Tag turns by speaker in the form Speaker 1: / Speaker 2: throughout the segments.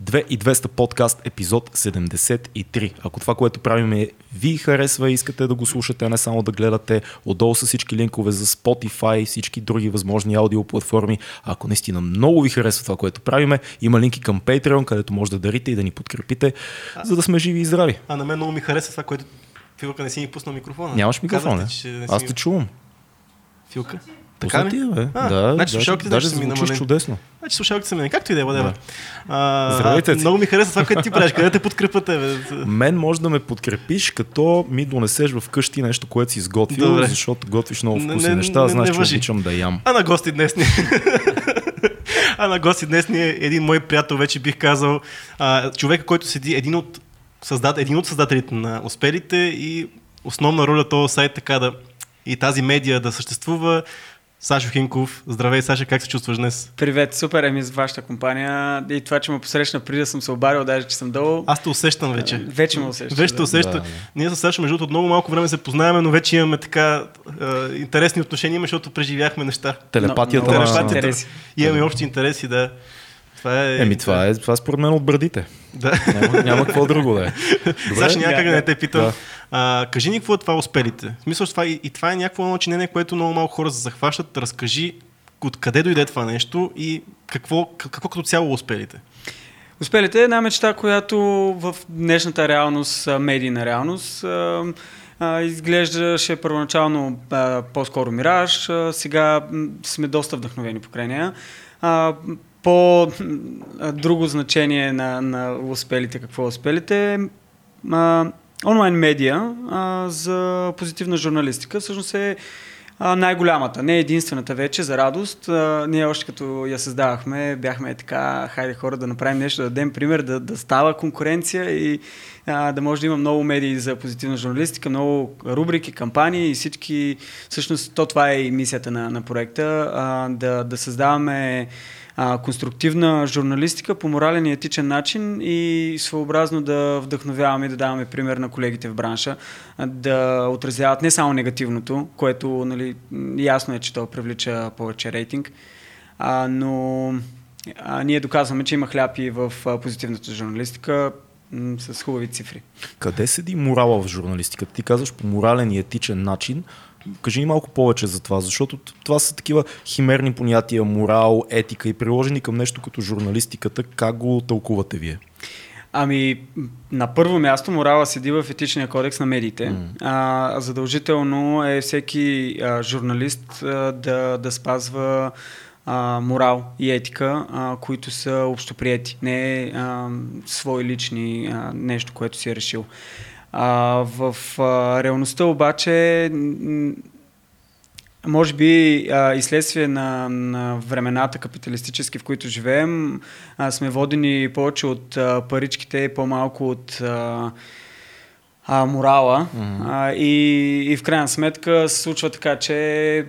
Speaker 1: 2 и 200 подкаст, епизод 73. Ако това, което правим е ви харесва и искате да го слушате, а не само да гледате, отдолу са всички линкове за Spotify и всички други възможни аудиоплатформи. Ако наистина много ви харесва това, което правиме, има линки към Patreon, където може да дарите и да ни подкрепите, а, за да сме живи и здрави.
Speaker 2: А на мен много ми харесва това, което Филка не си ми пуснал микрофона.
Speaker 1: Нямаш микрофон, не? Аз те чувам.
Speaker 2: Филка?
Speaker 1: Така ли? бе. А, да,
Speaker 2: значи слушалките
Speaker 1: даже са ми намалени. чудесно.
Speaker 2: Значи слушалките са ми както и да е, да.
Speaker 1: Здравейте.
Speaker 2: Много ми харесва това, което ти правиш. Къде те подкрепа тебе?
Speaker 1: Мен може да ме подкрепиш, като ми донесеш в къщи нещо, което си изготвил, Добре. защото готвиш много вкусни не, неща. Знаеш, че обичам да ям.
Speaker 2: А на гости днес ни. а на гости днес ни е един мой приятел, вече бих казал, а, човека, който седи един от, създат, един от създателите на успелите и основна роля този сайт така да и тази медия да съществува Сашо Хинков. Здравей, Саша, как се чувстваш днес?
Speaker 3: Привет, супер, еми с вашата компания. И това, че ме посрещна преди да съм се обарил, даже че съм долу.
Speaker 2: Аз те усещам вече.
Speaker 3: Вече ме усещам.
Speaker 2: Вече те усещам. Да, да. Ние с Саша, между другото, много малко време се познаваме, но вече имаме така е, интересни отношения, защото преживяхме неща.
Speaker 1: Телепатията.
Speaker 2: Но, но, телепатията. Имаме общи интереси, да.
Speaker 1: Това е... Еми, това е, това е според мен от брадите.
Speaker 2: Да.
Speaker 1: Няма, няма какво друго да е.
Speaker 2: Саша някак да не те питам. Да. А, кажи ни какво е това успелите. В смисъл, това и, и това е някакво начинение, което много малко хора се захващат. Разкажи откъде дойде това нещо и какво, какво като цяло успелите.
Speaker 3: Успелите е една мечта, която в днешната реалност, медийна реалност, изглеждаше първоначално по-скоро мираж, сега сме доста вдъхновени покрай нея по друго значение на, на успелите, какво успелите, а, онлайн медия а, за позитивна журналистика всъщност е а, най-голямата, не единствената вече, за радост. А, ние още като я създавахме, бяхме така, хайде хора да направим нещо, да дадем пример, да, да става конкуренция и а, да може да има много медии за позитивна журналистика, много рубрики, кампании и всички, всъщност то това е и мисията на, на проекта, а, да, да създаваме а, конструктивна журналистика по морален и етичен начин и своеобразно да вдъхновяваме и да даваме пример на колегите в бранша, да отразяват не само негативното, което нали, ясно е, че то привлича повече рейтинг, а, но а, ние доказваме, че има хляб и в позитивната журналистика с хубави цифри.
Speaker 1: Къде седи морала в журналистиката? Ти казваш по морален и етичен начин, Кажи ни малко повече за това, защото това са такива химерни понятия, морал, етика и приложени към нещо като журналистиката. Как го тълкувате вие?
Speaker 3: Ами, на първо място морала седи в етичния кодекс на медиите. Mm. А, задължително е всеки а, журналист а, да, да спазва а, морал и етика, а, които са общоприяти, не а, свои лични а, нещо, което си е решил. А, в а, реалността обаче може би а, и следствие на, на времената капиталистически, в които живеем, а, сме водени повече от а, паричките, по-малко от а, а, морала. Mm-hmm. А, и, и в крайна сметка се случва така, че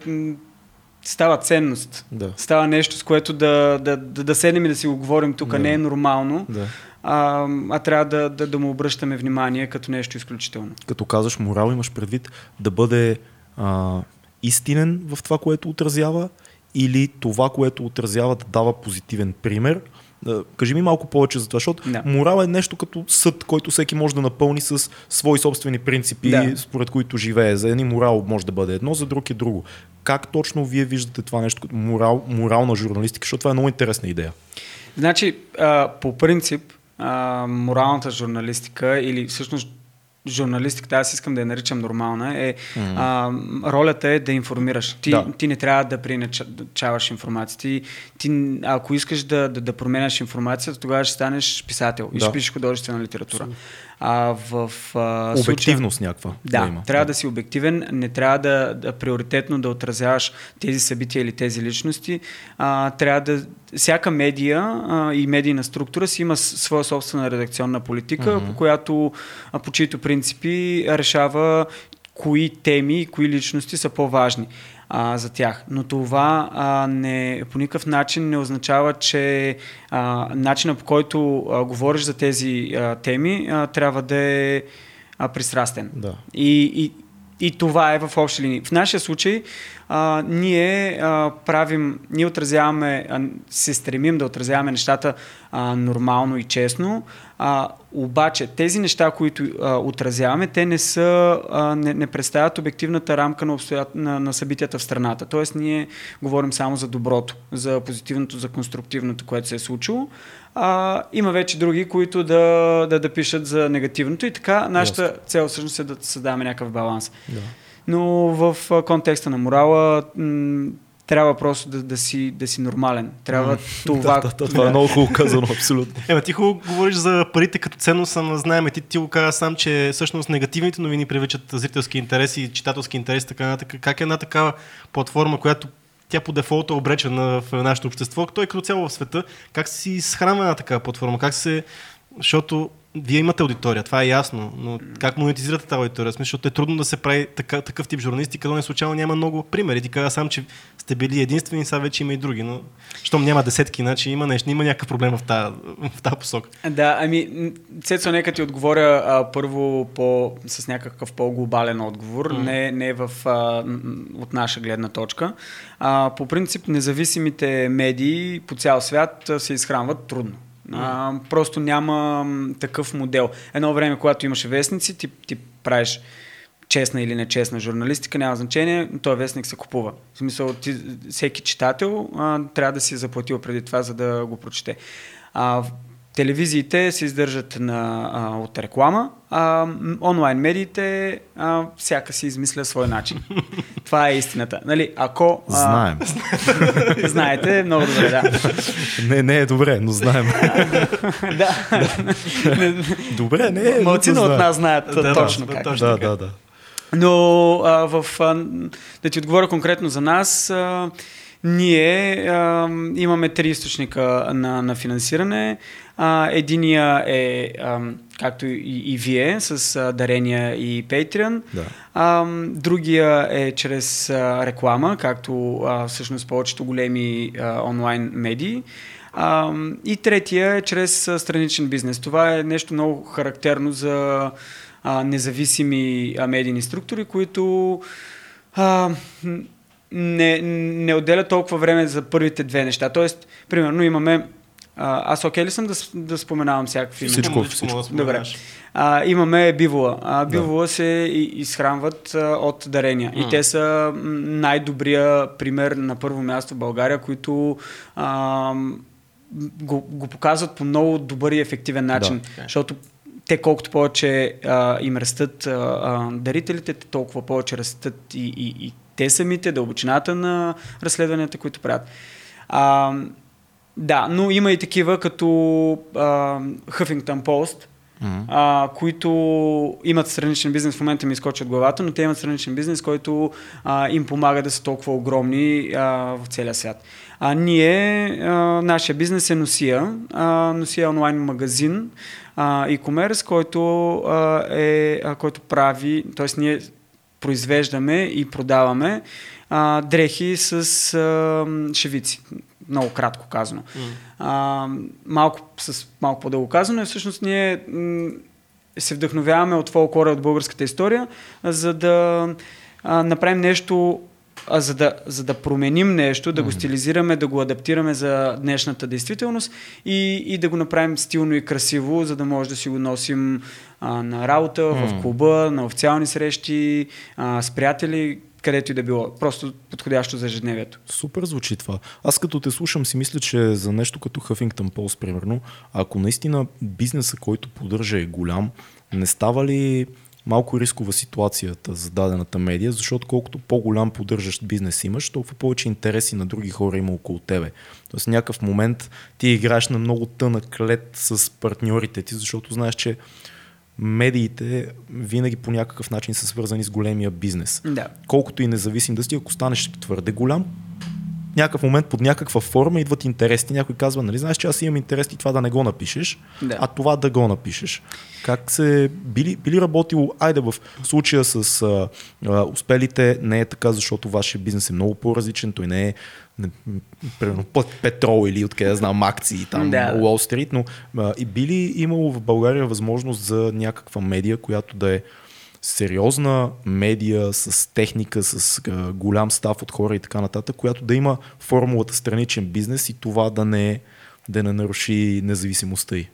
Speaker 3: става ценност. Да. Става нещо, с което да, да, да, да седнем и да си го говорим тук. Да. Не е нормално. Да а, а трябва да, да, да му обръщаме внимание като нещо изключително.
Speaker 1: Като казваш морал, имаш предвид да бъде а, истинен в това, което отразява или това, което отразява да дава позитивен пример. Кажи ми малко повече за това, защото да. морал е нещо като съд, който всеки може да напълни с свои собствени принципи, да. според които живее. За един морал може да бъде едно, за друг е друго. Как точно вие виждате това нещо като морал, морална журналистика, защото това е много интересна идея.
Speaker 3: Значи, а, по принцип, а, моралната журналистика или всъщност журналистиката, аз искам да я наричам нормална, е mm-hmm. а, ролята е да информираш. Ти, да. ти не трябва да приначаваш информация. Ти, ти, ако искаш да, да, да променяш информацията, тогава ще станеш писател да. и ще пишеш художествена литература. А в
Speaker 1: а, Обективност случая, някаква.
Speaker 3: Да, да има. трябва да. да си обективен, не трябва да, да приоритетно да отразяваш тези събития или тези личности. А, трябва да. Всяка медия а, и медийна структура си има своя собствена редакционна политика, mm-hmm. по която, а, по чието принципи решава кои теми и кои личности са по-важни а, за тях. Но това а, не, по никакъв начин не означава, че а, начинът по който а, говориш за тези а, теми а, трябва да е а, пристрастен.
Speaker 1: Да.
Speaker 3: И, и, и това е в общи линии. В нашия случай а, ние а, правим, ние отразяваме, а, се стремим да отразяваме нещата а, нормално и честно, а, обаче тези неща, които а, отразяваме, те не са, а, не, не представят обективната рамка на, обстоят... на, на събитията в страната. Тоест ние говорим само за доброто, за позитивното, за конструктивното, което се е случило. А, има вече други, които да, да, да пишат за негативното и така нашата
Speaker 1: Ясно.
Speaker 3: цел всъщност е да създаваме някакъв баланс.
Speaker 1: Да.
Speaker 3: Но в контекста на морала трябва просто да, да, си, да си нормален. Трябва това...
Speaker 1: да, да, да, това е много хубаво казано, абсолютно.
Speaker 2: Ема ти хубаво говориш за парите като ценност, ама знаем, ти, ти го каза сам, че всъщност негативните новини привличат зрителски интереси, читателски интереси, така нататък. Как е една такава платформа, която тя по дефолт е обречена в нашето общество, той като цяло в света, как си изхранва една такава платформа, как се... Защото вие имате аудитория, това е ясно, но как монетизирате тази аудитория? Смисъл, защото е трудно да се прави така, такъв тип журналисти, където не случайно няма много примери. Ти каза сам, че сте били единствени, сега вече има и други, но щом няма десетки, значи има нещо, има някакъв проблем в тази, в тази посока.
Speaker 3: Да, ами, Цецо, нека ти отговоря а, първо по, с някакъв по-глобален отговор,
Speaker 2: Мгм.
Speaker 3: не, не в, а, от наша гледна точка. А, по принцип, независимите медии по цял свят се изхранват трудно. А, просто няма такъв модел. Едно време, когато имаше вестници, ти, ти правиш честна или нечестна журналистика, няма значение, този вестник се купува. В смисъл, ти, всеки читател а, трябва да си е заплатил преди това, за да го прочете. А, телевизиите се издържат на, а, от реклама, а онлайн медиите а, всяка си измисля свой начин. Това е истината. Нали, ако... а,
Speaker 1: Знаем.
Speaker 3: Знаете, много добре, да.
Speaker 1: Не, не е добре, но знаем.
Speaker 3: да.
Speaker 1: Добре, не е.
Speaker 3: Малцина от нас знаят
Speaker 2: Да,
Speaker 3: точно
Speaker 2: да,
Speaker 3: как.
Speaker 2: точно.
Speaker 1: Да, да, да.
Speaker 3: Но а, в, а, да ти отговоря конкретно за нас, а, ние а, имаме три източника на, на финансиране. А, единия е, а, както и, и вие, с а, дарения и Patreon.
Speaker 1: Да.
Speaker 3: А, другия е чрез а, реклама, както а, всъщност повечето големи а, онлайн медии. А, и третия е чрез а, страничен бизнес. Това е нещо много характерно за а, независими а, медийни структури, които а, не, не отделят толкова време за първите две неща. Тоест, примерно имаме а, аз окей ли съм да, да споменавам всякакви
Speaker 1: Всичко,
Speaker 2: Мога да
Speaker 1: всичко.
Speaker 2: да споменаш.
Speaker 3: а, имаме бивола. А, бивола се и- изхранват а, от дарения. И
Speaker 2: М.
Speaker 3: те са най-добрия пример на първо място в България, които а, го, го показват по много добър и ефективен начин.
Speaker 2: Е.
Speaker 3: Защото те колкото повече а, им растат а, а, дарителите, те толкова повече растат и, и, и те самите, дълбочината на разследванията, които правят. А, да, но има и такива като а, Huffington Post, а, които имат страничен бизнес, в момента ми изкочат главата, но те имат страничен бизнес, който а, им помага да са толкова огромни а, в целия свят. А ние, а, нашия бизнес е Носия. А, Носия онлайн магазин, а, e-commerce, който, а, е, а, който прави, т.е. ние произвеждаме и продаваме а, дрехи с а, шевици. Много кратко казано.
Speaker 2: М.
Speaker 3: А, малко, с малко по-дълго казано е всъщност ние м, се вдъхновяваме от фолклора, от българската история, за да а, направим нещо, а, за, да, за да променим нещо, да го стилизираме, да го адаптираме за днешната действителност и, и да го направим стилно и красиво, за да може да си го носим а, на работа, в клуба, на официални срещи, а, с приятели, където и да било. Просто подходящо за ежедневието.
Speaker 1: Супер звучи това. Аз като те слушам си мисля, че за нещо като Huffington Post, примерно, ако наистина бизнеса, който поддържа е голям, не става ли малко рискова ситуацията за дадената медия, защото колкото по-голям поддържащ бизнес имаш, толкова повече интереси на други хора има около тебе. Тоест в някакъв момент ти играеш на много тънък лед с партньорите ти, защото знаеш, че медиите винаги по някакъв начин са свързани с големия бизнес
Speaker 3: Да.
Speaker 1: колкото и независим да си, ако станеш твърде голям, някакъв момент под някаква форма идват интереси. Някой казва, нали, знаеш, че аз имам интерес и това да не го напишеш,
Speaker 3: Да.
Speaker 1: а това да го напишеш. Как се, били, били работило, айде в случая с а, а, успелите не е така, защото вашия бизнес е много по-различен, той не е не, примерно път петрол или откъде да знам акции там
Speaker 3: Да.
Speaker 1: Уолл Стрит, но а, и били имало в България възможност за някаква медия, която да е сериозна медия с техника, с а, голям став от хора и така нататък, която да има формулата страничен бизнес и това да не, да не наруши независимостта й.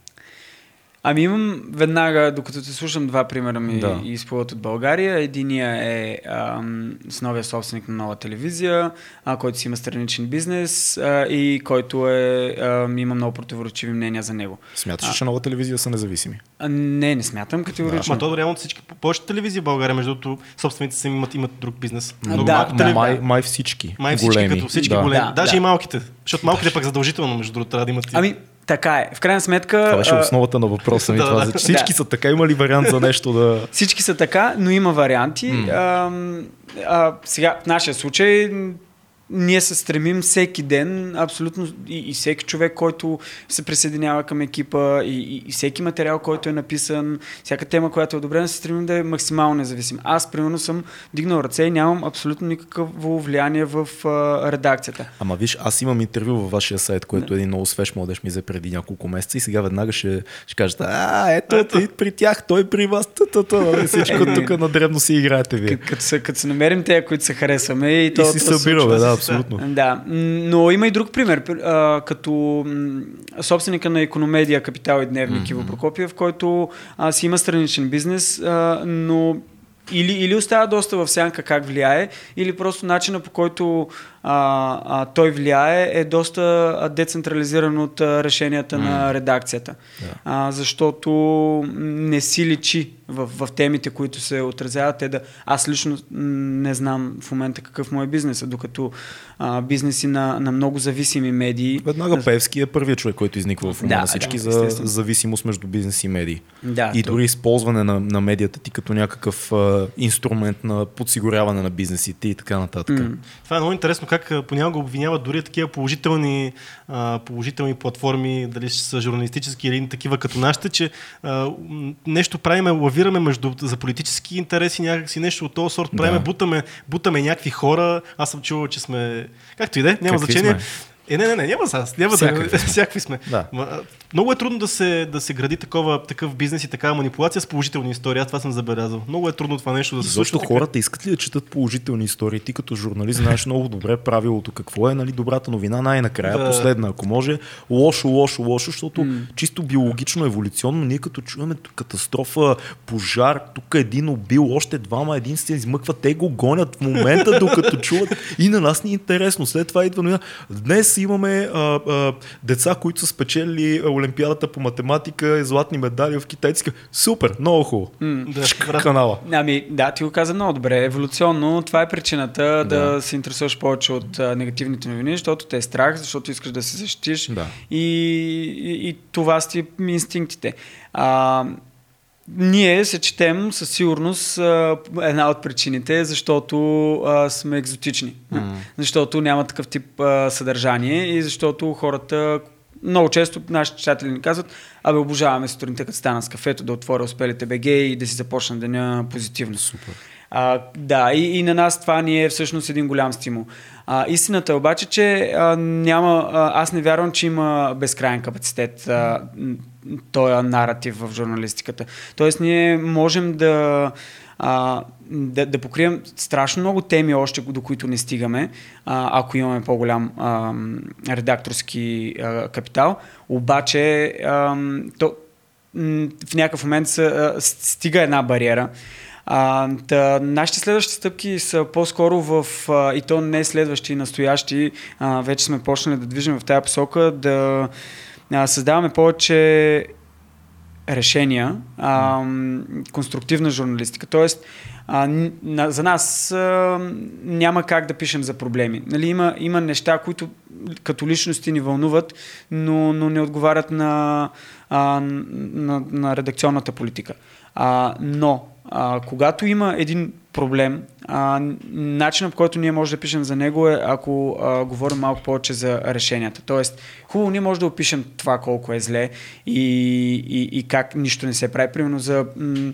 Speaker 3: Ами имам веднага, докато те слушам, два примера ми
Speaker 1: Да.
Speaker 3: изплуват от България. Единия е ам, с новия собственик на нова телевизия, а, който си има страничен бизнес а, и който е, ам, има много противоречиви мнения за него.
Speaker 1: Смяташ,
Speaker 3: А.
Speaker 1: че нова телевизия са независими?
Speaker 3: А, не, не смятам категорично.
Speaker 2: Ма то реално всички, повечето телевизии в България, между другото, собствениците си имат, имат друг бизнес. Много
Speaker 3: да,
Speaker 2: малко
Speaker 3: да.
Speaker 1: Май, май всички.
Speaker 2: Май всички,
Speaker 1: големи.
Speaker 2: като всички
Speaker 1: да.
Speaker 2: големи.
Speaker 3: Да,
Speaker 2: Даже
Speaker 3: да.
Speaker 2: и малките. Защото малките пък задължително, между другото, трябва да имат. и-
Speaker 3: Ами, така е. В крайна сметка...
Speaker 1: Това беше основата на въпроса ми. Това, за, че всички са така. Има ли вариант за нещо да...
Speaker 3: Всички са така, но има варианти. А, а, сега, в нашия случай, ние се стремим всеки ден, абсолютно и, и всеки човек, който се присъединява към екипа, и, и, и всеки материал, който е написан, всяка тема, която е одобрена, се стремим да е максимално независим. Аз, примерно, съм дигнал ръце и нямам абсолютно никакво влияние в а, редакцията.
Speaker 1: Ама виж, аз имам интервю във вашия сайт, което един много свеж младеж ми взе преди няколко месеца и сега веднага ще, ще кажете, а, ето, ето. При тях, той при вас, нали, всичко
Speaker 3: Еми.
Speaker 1: тук на дребно си играете вие.
Speaker 3: Като се, се намерим те, които се харесваме и то
Speaker 1: И си
Speaker 3: се
Speaker 1: събираме, да, абсолютно.
Speaker 3: Да, но има и друг пример, Пр- а, като собственика на Економедия, Капитал и Дневник mm-hmm. Иво Прокопиев, който а, си има страничен бизнес, а, но или, или остава доста в сянка как влияе, или просто начина по който а, а, той влияе е доста децентрализиран от а, решенията mm. на редакцията.
Speaker 1: Да.
Speaker 3: А, защото не си личи в, в темите, които се отразяват. Те да... Аз лично не знам в момента какъв му е бизнесът, докато а, бизнеси на, на много зависими медии.
Speaker 1: Веднага Певски е първият човек, който изниква в ума
Speaker 3: Да,
Speaker 1: на всички
Speaker 3: да,
Speaker 1: за зависимост между бизнес и медии.
Speaker 3: Да,
Speaker 1: и
Speaker 3: то-
Speaker 1: дори използване на, на медията ти като някакъв а, инструмент на подсигуряване на бизнесите и така нататък.
Speaker 3: М.
Speaker 2: Това е много интересно как понякога обвиняват дори такива положителни, положителни платформи, дали ще са журналистически или такива като нашите, че нещо правиме, лавираме между, за политически интереси, някакси нещо от този сорт, правиме,
Speaker 1: Да.
Speaker 2: бутаме, бутаме някакви хора. Аз съм чувал, че сме... Както и да е, няма
Speaker 1: Какви
Speaker 2: значение.
Speaker 1: сме?
Speaker 2: Е, не, не, не, няма сега. Няма
Speaker 1: Всякакви.
Speaker 2: да. Всякакви сме.
Speaker 1: Да.
Speaker 2: Много е трудно да се, да се гради такова, такъв бизнес и такава манипулация с положителни истории. Аз това съм забелязал. Много е трудно това нещо да се случва.
Speaker 1: Защото хората искат ли да четат положителни истории? Ти като журналист знаеш много добре правилото какво е, нали, добрата новина най-накрая,
Speaker 2: Да.
Speaker 1: последна, ако може, лошо, лошо, лошо, защото чисто биологично, еволюционно, ние като чуваме катастрофа, пожар, тук един убил, още двама, един се измъква, те го гонят в момента, докато чуват и на нас ни е интересно. След това идва новина. Днес имаме а, а, деца, които са спечели Олимпиадата по математика, златни медали в китайска. Супер, много хубаво.
Speaker 2: Да,
Speaker 1: Чк,
Speaker 2: брат.
Speaker 1: канала.
Speaker 3: Ами, да, ти го каза много добре. Еволюционно това е причината да,
Speaker 1: Да.
Speaker 3: се интересуваш повече от а, негативните новини, защото те е страх, защото искаш да се защитиш
Speaker 1: Да.
Speaker 3: и, и, и това са ти инстинктите. А, ние се четем със сигурност една от причините, е защото а, сме екзотични.
Speaker 1: М.
Speaker 3: Защото няма такъв тип а, съдържание и защото хората много често нашите читатели ни казват, абе обожаваме сутринта, като стана с кафето, да отворя успелите БГ и да си започна деня позитивно.
Speaker 1: Супер.
Speaker 3: А, да, и, и на нас това ни е всъщност един голям стимул. А, истината е обаче, че а, няма, а, аз не вярвам, че има безкрайен капацитет а, този наратив в журналистиката. Тоест ние можем да, а, да, да покрием страшно много теми още, до които не стигаме, а, ако имаме по-голям а, редакторски а, капитал. Обаче а, то, в някакъв момент се, а, стига една бариера. А, та, нашите следващи стъпки са по-скоро в, а, и то не следващи, настоящи, а, вече сме почнали да движим в тази посока, да а, създаваме повече решения, а, конструктивна журналистика. Тоест, а, на, за нас а, няма как да пишем за проблеми. Нали, има, има неща, които като личности ни вълнуват, но, но не отговарят на, а, на, на редакционната политика. А, но, а, когато има един проблем, а, начинът по който ние можем да пишем за него е ако а, говорим малко повече за решенията. Тоест, хубаво ние можем да опишем това колко е зле и, и, и как нищо не се прави. Примерно за... М-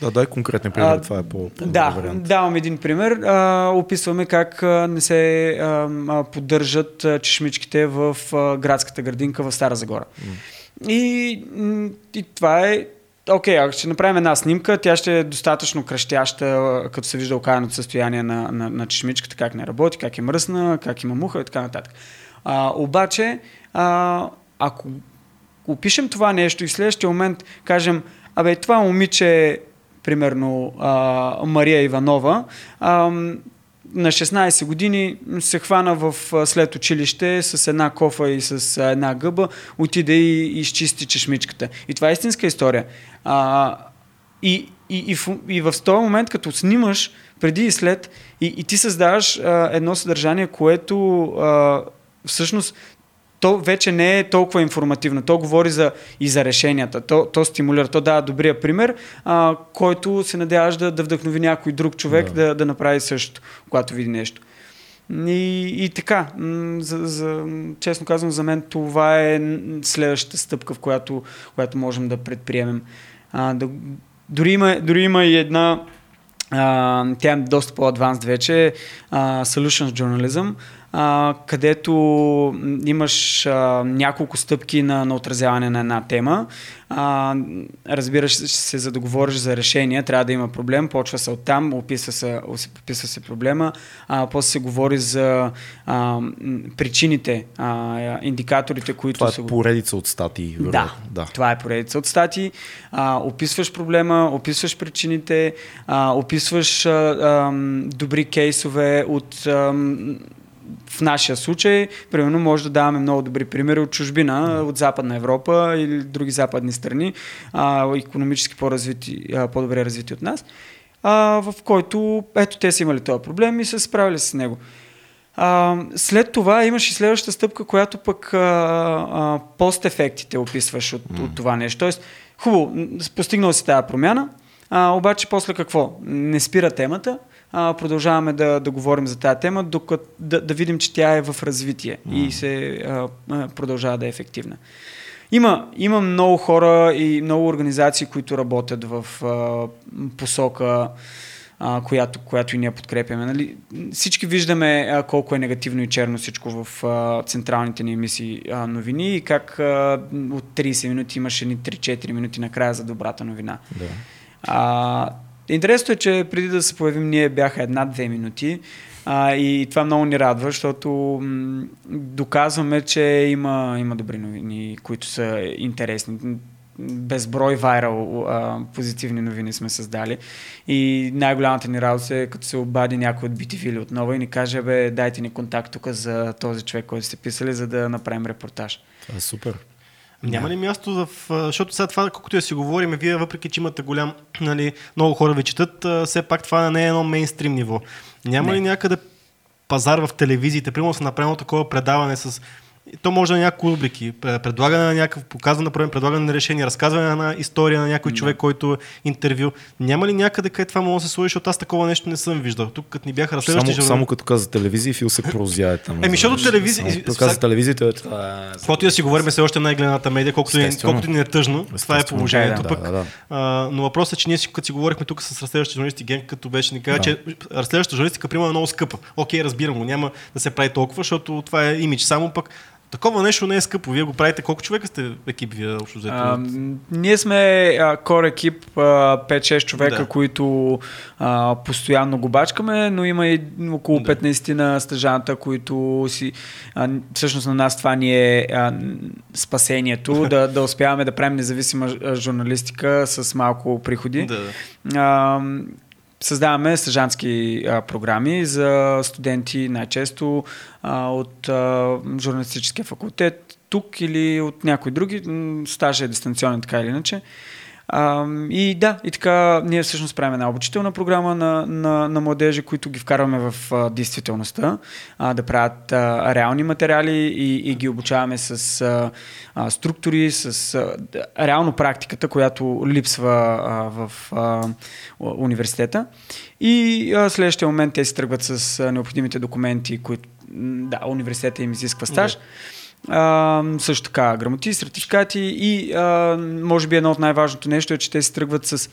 Speaker 1: Да, дай конкретен пример,
Speaker 3: а,
Speaker 1: това е по
Speaker 3: да,
Speaker 1: вариант.
Speaker 3: давам един пример. А, описваме как а, не се а, а, поддържат а, чешмичките в а, градската градинка в Стара Загора. И, м, и това е окей, ако ще направим една снимка, тя ще е достатъчно кръщяща, като се вижда окаяното състояние на, на, на чешмичката, как не работи, как е мръсна, как има муха и така нататък. А, обаче, а, ако опишем това нещо и в следващия момент кажем, абе, това момиче, примерно а, Мария Иванова, а, на 16 години се хвана в след училище с една кофа и с една гъба, отиде и изчисти чешмичката. И това е истинска история. А, и, и, и, в, и в този момент, като снимаш преди и след, и, и ти създаваш а, едно съдържание, което а, всъщност то вече не е толкова информативно. То говори за, и за решенията. То, то стимулира. То дава добрия пример, а, който се надяваш да, да вдъхнови някой друг човек да. Да, да направи същото, когато види нещо. И, и така, за, за, честно казвам, за мен това е следващата стъпка, в която, която можем да предприемем. А, да, дори, има, дори има и една, а, тя е доста по-адванс вече, а, Solutions Journalism, а, където имаш а, няколко стъпки на, на отразяване на една тема. А, разбираш се, за да говориш за решение, трябва да има проблем, почва се оттам, описва се, описва се проблема, а, после се говори за а, причините, а, индикаторите, които
Speaker 1: това е
Speaker 3: са...
Speaker 1: поредица от статии.
Speaker 3: Да, да, това е поредица от статии. А, описваш проблема, описваш причините, а, описваш а, а, добри кейсове от... А, в нашия случай, примерно, може да даваме много добри примери от чужбина, от Западна Европа или други западни страни, а, економически по-развити, а, по-добре развити от нас, а, в който, ето, те са имали този проблем и са справили с него. А, след това имаш и следващата стъпка, която пък а, а, постефектите описваш от, mm. от това нещо. Тоест, хубаво, постигнал си тази промяна, а, обаче после какво? Не спира темата, а, продължаваме да, да говорим за тази тема, докато да, да видим, че тя е в развитие mm. и се а, продължава да е ефективна. Има, има много хора и много организации, които работят в а, посока, а, която, която и ние подкрепяме. Нали? Всички виждаме а, колко е негативно и черно всичко в а, централните ни емисии а, новини и как а, от 30 минути имаше ни 3-4 минути накрая за добрата новина.
Speaker 1: Да.
Speaker 3: А, Интересното е, че преди да се появим ние бяха една-две минути а, и това много ни радва, защото м- доказваме, че има, има добри новини, които са интересни. Безброй вайрал а, позитивни новини сме създали. И най-голямата ни радост е като се обади някой от BTV или отново и ни каже, бе, дайте ни контакт тук за този човек, който сте писали, за да направим репортаж.
Speaker 1: Това е супер.
Speaker 2: Няма ли място в... Защото сега това, колкото да си говорим, вие въпреки, че имате голям... Нали, много хора ви четат, все пак това не е едно мейнстрим ниво. Няма не. ли някъде пазар в телевизиите, примерно се направено такова предаване с то може на някакви рубрики. Предлагане на някакъв, показване на проблем, предлагане на решение, разказване на история на някой човек, който е интервю. Няма ли някъде къде това може да се сложи, защото аз такова нещо не съм виждал. Тук като ни бяха разследващи
Speaker 1: само, само като каза телевизия, Фил се прозяе там.
Speaker 2: Еми, защото телевизия...
Speaker 1: Като каза телевизията, това
Speaker 2: е... Каквото и да си говорим, все още най-гледаната медия, колкото, е, колкото ни е тъжно. Това е положението. Да, пък, да, да. А, но въпросът е, че ние си, като си говорихме тук с разследващи журналисти, Ген, като беше ни каза, да. че разследваща журналистика, примерно, е много скъпа. Окей, разбирам го, няма да се прави толкова, защото това е имидж. Само пък Такова нещо не е скъпо. Вие го правите. Колко човека сте екип вие общо взето? А,
Speaker 3: ние сме кор екип, 5-6 човека, да. които а, постоянно го бачкаме, но има и около 15 на стъжанта, които си... А, всъщност на нас това ни е а, спасението, да, да успяваме да правим независима журналистика с малко приходи.
Speaker 2: Да.
Speaker 3: А, създаваме стъжантски а, програми за студенти най-често а, от а, журналистическия факултет тук или от някои други. Стажа е дистанционен така или иначе. И да, и така ние всъщност правим една обучителна програма на, на, на младежи, които ги вкарваме в а, действителността, а, да правят а, реални материали и, и ги обучаваме с а, а, структури, с а, реално практиката, която липсва а, в а, университета. И а, следващия момент те си тръгват с а, необходимите документи, които да, университета им изисква стаж. Да а, също така грамоти, сертификати и а, може би едно от най-важното нещо е, че те се тръгват с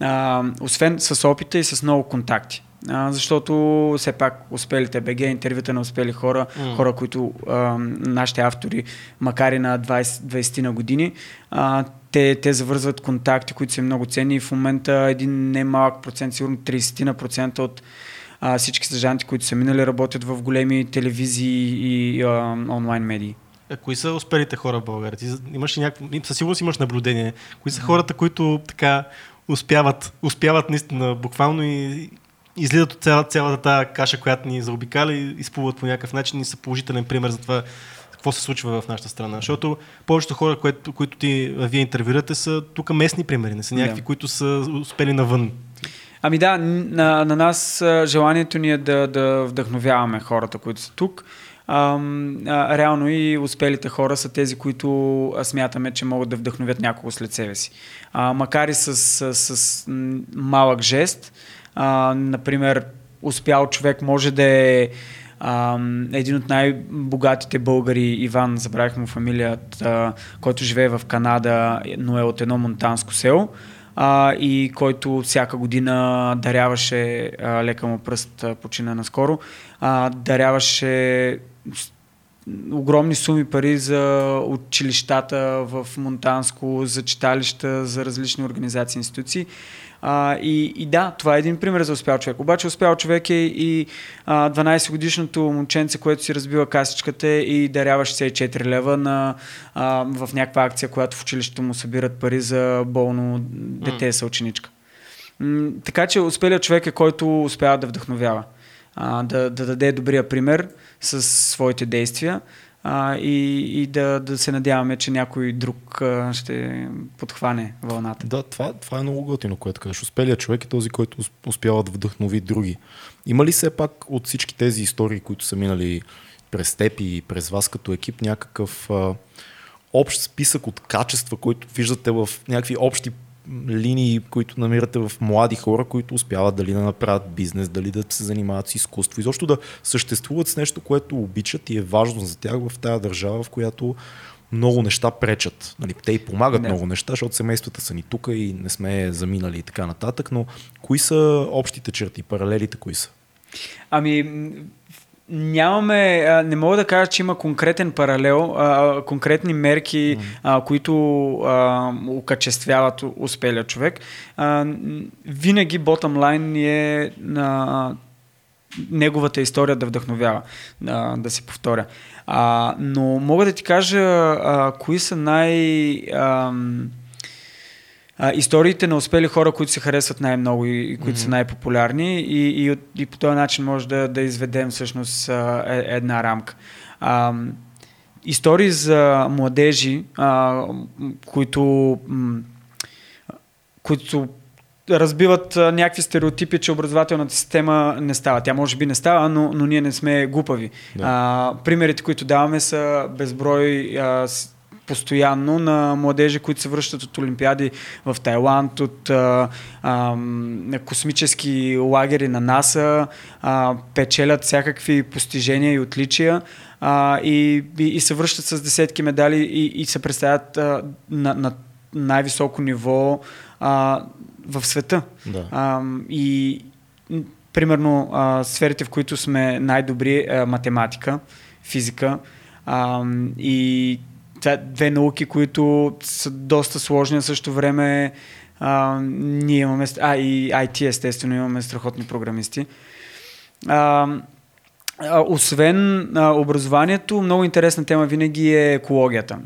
Speaker 3: а, освен с опита и с много контакти. А, защото все пак успелите БГ, интервюта на успели хора,
Speaker 2: М.
Speaker 3: хора, които а, нашите автори, макар и на 20, 20 на години, а, те, те завързват контакти, които са много ценни и в момента един немалък процент, сигурно 30 на процента от а, всички стъжанти, които са минали, работят в големи телевизии и а, онлайн медии.
Speaker 2: А кои са успелите хора в България? Ти имаш ли някакво... Със сигурност имаш наблюдение. Кои са хората, които така успяват, успяват наистина буквално и излизат от цяла, цялата тази каша, която ни заобикаля и изплуват по някакъв начин и са положителен пример за това какво се случва в нашата страна. Защото повечето хора, които, които ти, вие интервюрате, са тук местни примери, не са някакви,
Speaker 3: Да.
Speaker 2: които са успели навън.
Speaker 3: Ами да, на, на нас желанието ни е да, да вдъхновяваме хората, които са тук. А, реално и успелите хора са тези, които а, смятаме, че могат да вдъхновят някого след себе си. А, макар и с, с, с малък жест, а, например, успял човек може да е ам, един от най-богатите българи, Иван, забравих му фамилията, който живее в Канада, но е от едно монтанско село а, и който всяка година даряваше, а, лека му пръст а, почина наскоро, а, даряваше огромни суми пари за училищата в Монтанско, за читалища, за различни организации и институции. А, и, и да, това е един пример за успял човек. Обаче успял човек е и а, 12 годишното момченце, което си разбива касичката и дарява 64 лева на, а, в някаква акция, която в училището му събират пари за болно дете съученичка. М, така че успелият човек е който успява да вдъхновява, а, да, да даде добрия пример с своите действия а, и, и да, да се надяваме, че някой друг а, ще подхване вълната.
Speaker 1: Да, това, това е много готино, което кажеш. Успелият човек е този, който ус- успява да вдъхнови други. Има ли все пак от всички тези истории, които са минали през теб и през вас като екип, някакъв а, общ списък от качества, които виждате в някакви общи линии, които намирате в млади хора, които успяват дали да направят бизнес, дали да се занимават с изкуство, изобщо да съществуват с нещо, което обичат и е важно за тях в тази държава, в която много неща пречат. Нали, те и помагат
Speaker 3: Да.
Speaker 1: много неща, защото семействата са ни тук и не сме заминали и така нататък, но кои са общите черти, паралелите кои са?
Speaker 3: Ами, нямаме, а, не мога да кажа, че има конкретен паралел, а, конкретни мерки, а, които а, окачествяват успелия човек. А, винаги bottom line е на неговата история да вдъхновява, да, да се повторя. А, но мога да ти кажа а, кои са най... а, историите на успели хора, които се харесват най-много и, и които mm-hmm. са най-популярни и, и, и по този начин може да, да изведем всъщност а, е, една рамка. А, истории за младежи, а, които, м, които разбиват а, някакви стереотипи, че образователната система не става. Тя може би не става, но, но ние не сме глупави.
Speaker 1: Да.
Speaker 3: А, примерите, които даваме са безброй а, с- постоянно на младежи, които се връщат от олимпиади в Тайланд, от а, а, космически лагери на НАСА, а, печелят всякакви постижения и отличия а, и, и, и се връщат с десетки медали и, и се представят а, на, на най-високо ниво а, в света.
Speaker 1: Да.
Speaker 3: А, и примерно а, сферите, в които сме най-добри е математика, физика а, и това две науки, които са доста сложни, а в същото време а, ние имаме, а и IT естествено имаме страхотни програмисти. А, а, освен а, образованието, много интересна тема винаги е екологията.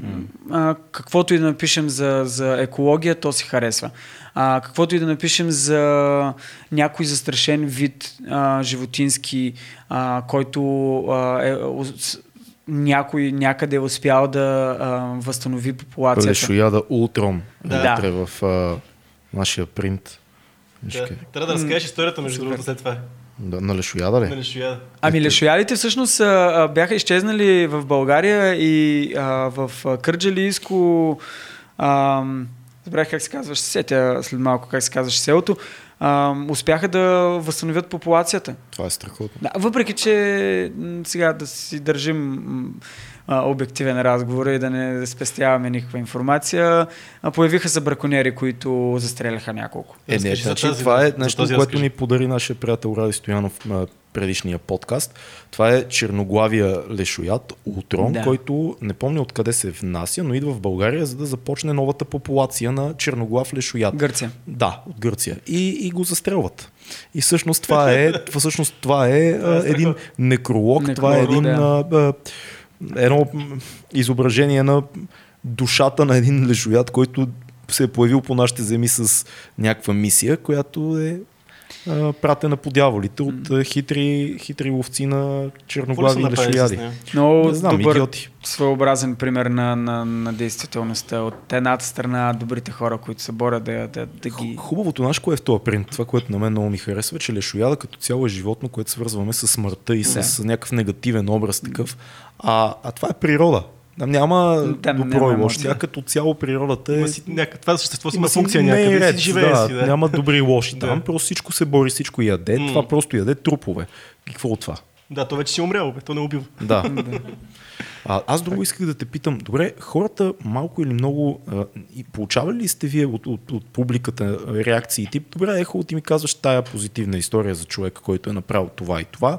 Speaker 3: А, каквото и да напишем за, за екология, то си харесва. А, каквото и да напишем за някой застрашен вид а, животински, а, който а, е, някой някъде е успял да а, възстанови популацията.
Speaker 1: Лешояда Ултром
Speaker 3: Да.
Speaker 1: е вътре в а, нашия принт.
Speaker 2: Да. Трябва да разкажеш историята, между
Speaker 3: Супер.
Speaker 2: другото, след това.
Speaker 1: Да, на Лешояда ли?
Speaker 2: Нали, Шояда.
Speaker 3: Ами лешоядите всъщност а, бяха изчезнали в България и а, в Кърджалийско, а, забравих как се казваше, се сетя след малко как се казваше селото, а, успяха да възстановят популацията.
Speaker 1: Това е страхотно.
Speaker 3: Да, въпреки, че сега да си държим а, обективен разговор и да не спестяваме никаква информация, а, появиха се браконери, които застреляха няколко.
Speaker 1: Е, не,
Speaker 2: за
Speaker 1: значи,
Speaker 2: тази,
Speaker 1: това е нещо, което
Speaker 2: разкажи.
Speaker 1: ни подари нашия приятел Ради Стоянов на предишния подкаст. Това е черноглавия лешоят, утрон,
Speaker 3: Да.
Speaker 1: който не помня откъде се внася, но идва в България, за да започне новата популация на черноглав лешоят.
Speaker 3: Гърция.
Speaker 1: Да, от Гърция. И, и го застрелват. И всъщност това е, всъщност това е а, един некролог, това е
Speaker 3: Некролог,
Speaker 1: един
Speaker 3: да.
Speaker 1: а, а, едно изображение на душата на един лежоят, който се е появил по нашите земи с някаква мисия, която е пратена по дяволите от хитри, хитри ловци на черноглави
Speaker 2: с
Speaker 1: лешояди.
Speaker 2: нея?
Speaker 3: Много
Speaker 1: Не знам,
Speaker 3: добър
Speaker 1: идиоти.
Speaker 3: своеобразен пример на, на, на действителността. От едната страна добрите хора, които се борят да, да, да ги...
Speaker 1: Хубавото наш кое е в този принт. Това, което на мен много ми харесва, че лешояда като цяло е животно, което свързваме с смъртта и с
Speaker 3: Да.
Speaker 1: някакъв негативен образ такъв. А, а това е природа. Там няма
Speaker 3: Там
Speaker 1: добро
Speaker 3: няма
Speaker 1: и лошо. Тя като цяло природата е...
Speaker 2: Си, някак, това същество си
Speaker 1: има
Speaker 2: функция
Speaker 1: е
Speaker 2: някъде
Speaker 1: ред,
Speaker 2: си живее
Speaker 1: да,
Speaker 2: си. Да.
Speaker 1: Няма добри и лоши
Speaker 2: Да.
Speaker 1: там. Просто всичко се бори, всичко яде.
Speaker 2: М.
Speaker 1: Това просто яде трупове. И какво от това?
Speaker 2: да, то вече си умрял, бе, то не е убил.
Speaker 1: Да. А, аз друго исках да те питам. Добре, хората малко или много а, и получавали ли сте вие от, от, от публиката реакции тип, добре, е хубаво ти ми казваш тая позитивна история за човека, който е направил това и това.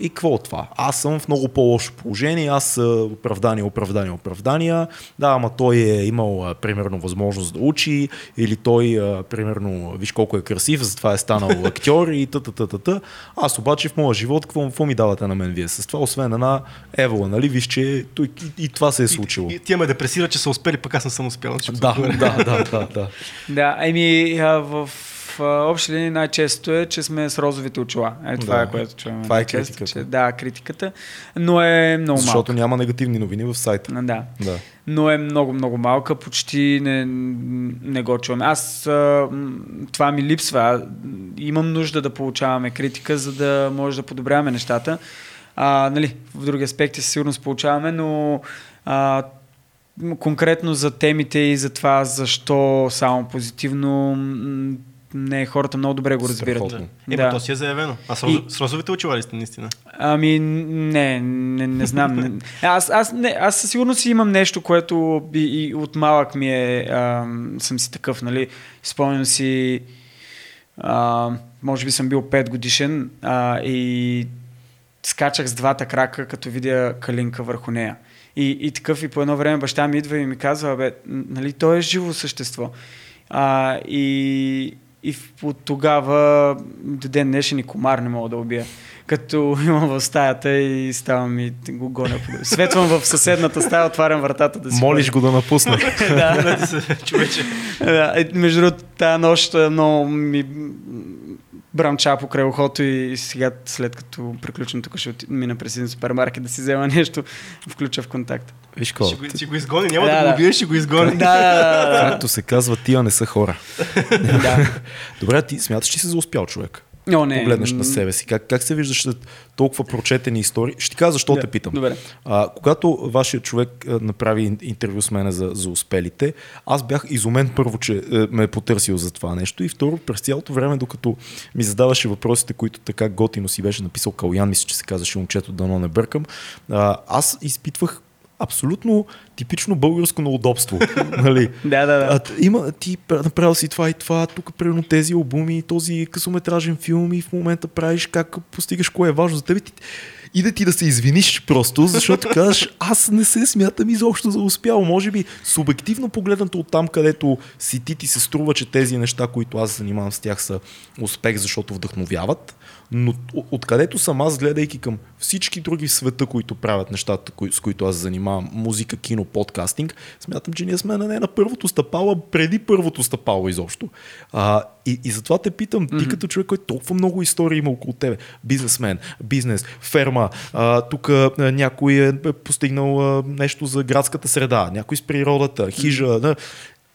Speaker 1: И какво от това? Аз съм в много по-лошо положение, аз оправдания, оправдания, оправдания. Да, ама той е имал примерно възможност да учи, или той примерно, виж колко е красив, затова е станал актьор и т т т т Аз обаче в моя живот, какво, какво ми давате на мен вие с това, освен една евола, нали? Виж, че той, и, и това се е случило.
Speaker 2: И, и тия ме депресира, че са успели, пък аз не съм успял.
Speaker 1: Да, да, да, да, да.
Speaker 3: Да, а, в общи линии най-често е, че сме с розовите очила. Е, това
Speaker 1: Да.
Speaker 3: е което чуваме.
Speaker 1: Това е критиката.
Speaker 3: Че, да, критиката. Но е много
Speaker 1: Защото
Speaker 3: малка.
Speaker 1: няма негативни новини в сайта.
Speaker 3: Да.
Speaker 1: Да.
Speaker 3: но е много, много малка, почти не, не го чувам. Аз а, това ми липсва. А, Имам нужда да получаваме критика, за да може да подобряваме нещата. А, нали, в други аспекти със сигурност получаваме, но а, конкретно за темите и за това защо само позитивно, не, хората много добре го разбират.
Speaker 1: Страхотно.
Speaker 2: Да. Е,
Speaker 3: Да.
Speaker 2: то си е заявено. А с.
Speaker 3: И-
Speaker 2: с розовите очила ли сте наистина?
Speaker 3: Ами, не, не, не знам. Не. Аз, аз, не, аз със сигурност си имам нещо, което и, и от малък ми е, ам, съм си такъв, нали. Спомням си, а, може би съм бил 5 годишен а, и скачах с двата крака, като видя калинка върху нея. И, и такъв и по едно време баща ми идва и ми казва, бе, нали, той е живо същество. А, и, и от тогава до ден днешен и комар не мога да убия. Като имам в стаята и ставам и го гоня. Светвам в съседната стая, отварям вратата да си
Speaker 1: Молиш го да напусне.
Speaker 3: да.
Speaker 2: Човече.
Speaker 3: Да, е, между другото, тази нощ е, много ми брамча покрай ухото и сега след като приключим тук ще мина през един супермаркет да си взема нещо, включа в контакт.
Speaker 1: Виж
Speaker 2: Ще
Speaker 1: какво,
Speaker 2: го, ще го изгони, няма
Speaker 3: Да,
Speaker 2: да,
Speaker 3: да.
Speaker 2: го убиеш, ще го изгони.
Speaker 3: Да,
Speaker 1: както се казва, тия не са хора.
Speaker 3: да.
Speaker 1: Добре, ти смяташ, че си за успял човек?
Speaker 3: О, не.
Speaker 1: Погледнеш на себе си. Как, как се виждаш след толкова прочетени истории? Ще ти кажа защо
Speaker 3: Да,
Speaker 1: те питам.
Speaker 3: добре.
Speaker 1: А, когато вашия човек а, направи ин- интервю с мене за, за успелите, аз бях изумен първо, че е, ме е потърсил за това нещо и второ, през цялото време, докато ми задаваше въпросите, които така готино си беше написал Калян, мисля, че се казваше момчето, дано не бъркам, а, аз изпитвах абсолютно типично българско неудобство. нали?
Speaker 3: Да, да, да.
Speaker 1: А, има, ти пр- направил си това и това, тук примерно тези албуми, този късометражен филм и в момента правиш как постигаш кое е важно за теб. и Ти, иде ти да се извиниш просто, защото казваш, аз не се смятам изобщо за успял. Може би субективно погледнато от там, където си ти, ти се струва, че тези неща, които аз занимавам с тях са успех, защото вдъхновяват. Но откъдето съм аз, гледайки към всички други света, които правят нещата, кои, с които аз занимавам, музика, кино, подкастинг, смятам, че ние сме на не на първото стъпало, преди първото стъпало изобщо. А, и, и затова те питам, ти като човек, който толкова много истории има около тебе, бизнесмен, бизнес, ферма, тук някой е постигнал а, нещо за градската среда, някой с природата, хижа, да,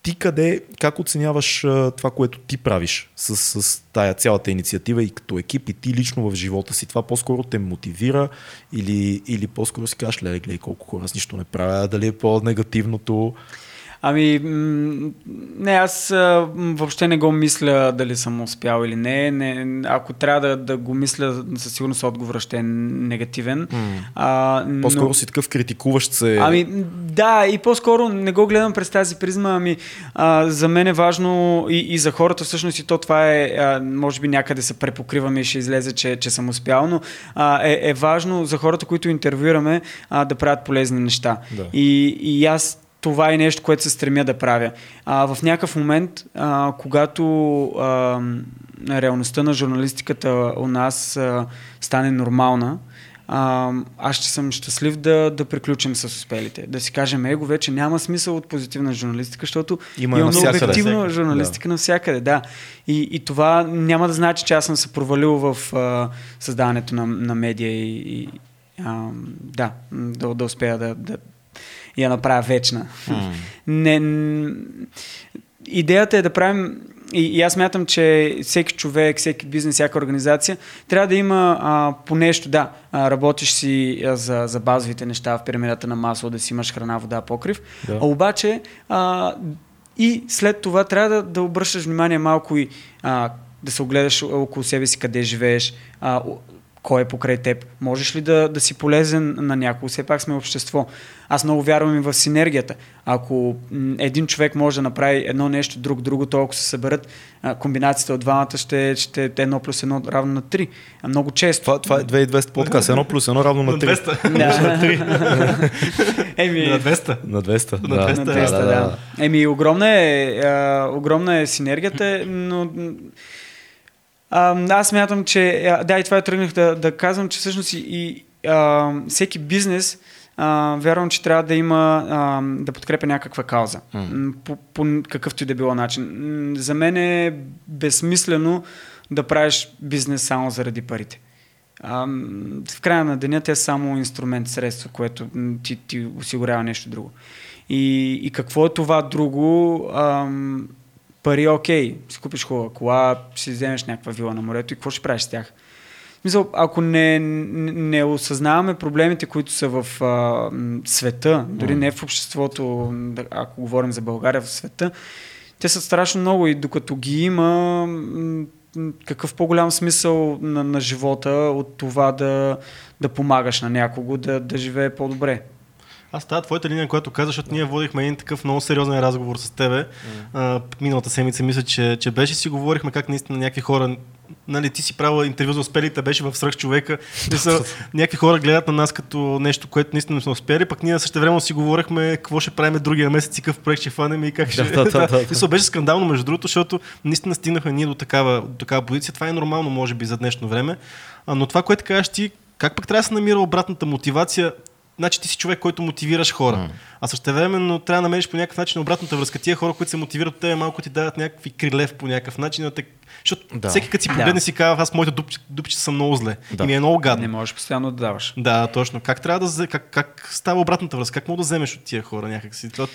Speaker 1: ти къде, как оценяваш това, което ти правиш с, с тая цялата инициатива и като екип и ти лично в живота си? Това по-скоро те мотивира или, или по-скоро си кажеш, леле, гледай колко хора с нищо не правя, дали е по-негативното?
Speaker 3: Ами, не, аз въобще не го мисля дали съм успял или не. не ако трябва да, да го мисля, със сигурност отговорът ще е негативен. А, но-
Speaker 1: По-скоро си такъв критикуващ се.
Speaker 3: Ами, да, и по-скоро не го гледам през тази призма, ами а, за мен е важно и, и за хората всъщност и то това е, а, може би някъде се препокриваме и ще излезе, че, че съм успял, но а, е, е важно за хората, които интервюираме, а, да правят полезни неща.
Speaker 1: Да.
Speaker 3: И, и аз това е нещо, което се стремя да правя. А, в някакъв момент, а, когато а, реалността на журналистиката у нас а, стане нормална, а, аз ще съм щастлив да, да приключим с успелите. Да си кажем, его, вече няма смисъл от позитивна журналистика, защото
Speaker 1: Има навсякъде.
Speaker 3: обективна журналистика навсякъде, да. И, и това няма да значи, че аз съм се провалил в а, създаването на, на медия и, и а, да, да, да успея да, да я направя вечна. Не, н- идеята е да правим и, и аз мятам, че всеки човек, всеки бизнес, всяка организация трябва да има а, по нещо, да, а, работиш си а, за, за базовите неща в пирамидата на масло, да си имаш храна, вода, покрив,
Speaker 1: Да.
Speaker 3: а обаче а, и след това трябва да, да обръщаш внимание малко и а, да се огледаш около себе си къде живееш, а, кой е покрай теб. Можеш ли да, да си полезен на някого? Все пак сме общество. Аз много вярвам и в синергията. Ако един човек може да направи едно нещо, друг, друго, то ако се съберат, комбинацията от двамата ще, ще е едно плюс едно равно на три. А много често.
Speaker 1: Това, това е 2200 подкаст. Едно плюс едно равно на
Speaker 2: На
Speaker 1: 3.
Speaker 2: 200.
Speaker 3: Еми,
Speaker 2: На 200.
Speaker 1: На 200.
Speaker 2: На
Speaker 1: да.
Speaker 2: 200,
Speaker 3: на 200, да, да. Еми, огромна е, а, огромна е синергията, но а, аз мятам, че а, да, и това тръгнах да, да казвам, че всъщност и, и а, всеки бизнес а, вярвам, че трябва да има а, да подкрепя някаква кауза. М, По, по какъвто и да било начин. За мен е безсмислено да правиш бизнес само заради парите. А, в края на деня те са само инструмент, средство, което ти, ти осигурява нещо друго. И, и какво е това друго? Ам, пари, окей, си купиш хубава кола, си вземеш някаква вила на морето и какво ще правиш с тях? Мисъл, ако не, не, осъзнаваме проблемите, които са в а, света, дори не в обществото, ако говорим за България, в света, те са страшно много и докато ги има, какъв по-голям смисъл на, на живота от това да, да помагаш на някого да, да живее по-добре.
Speaker 2: Аз тази твоята линия, която каза, защото ние водихме един такъв много сериозен разговор с тебе. А, миналата седмица мисля, че, че беше си говорихме как наистина някакви хора Нали, ти си правила интервю за успелите, беше в сръх човека. Са, някакви хора гледат на нас като нещо, което наистина сме успели, пък ние също време си говорихме какво ще правим другия месец и какъв проект ще фанем и как ще.
Speaker 1: Да, да, да, да.
Speaker 2: Мисля, беше скандално, между другото, защото наистина стигнахме ние до такава, до такава позиция. Това е нормално, може би, за днешно време. А, но това, което кажеш ти, как пък трябва да се намира обратната мотивация? Значи ти си човек, който мотивираш хора.
Speaker 1: М.
Speaker 2: А също времено трябва да намериш по някакъв начин обратната връзка. Тия хора, които се мотивират от тебе, малко ти дават някакви крилев по някакъв начин. Да те... Защото
Speaker 1: Да.
Speaker 2: да. всеки като си
Speaker 3: Да.
Speaker 2: погледне си казва, аз моите дупчи, дупчи са много зле.
Speaker 1: Да.
Speaker 2: Да. И ми е много
Speaker 3: Не
Speaker 2: гадно.
Speaker 3: можеш постоянно да даваш.
Speaker 2: Да, точно. Как трябва да как, как става обратната връзка? Как мога да вземеш от тия хора някакси? Това-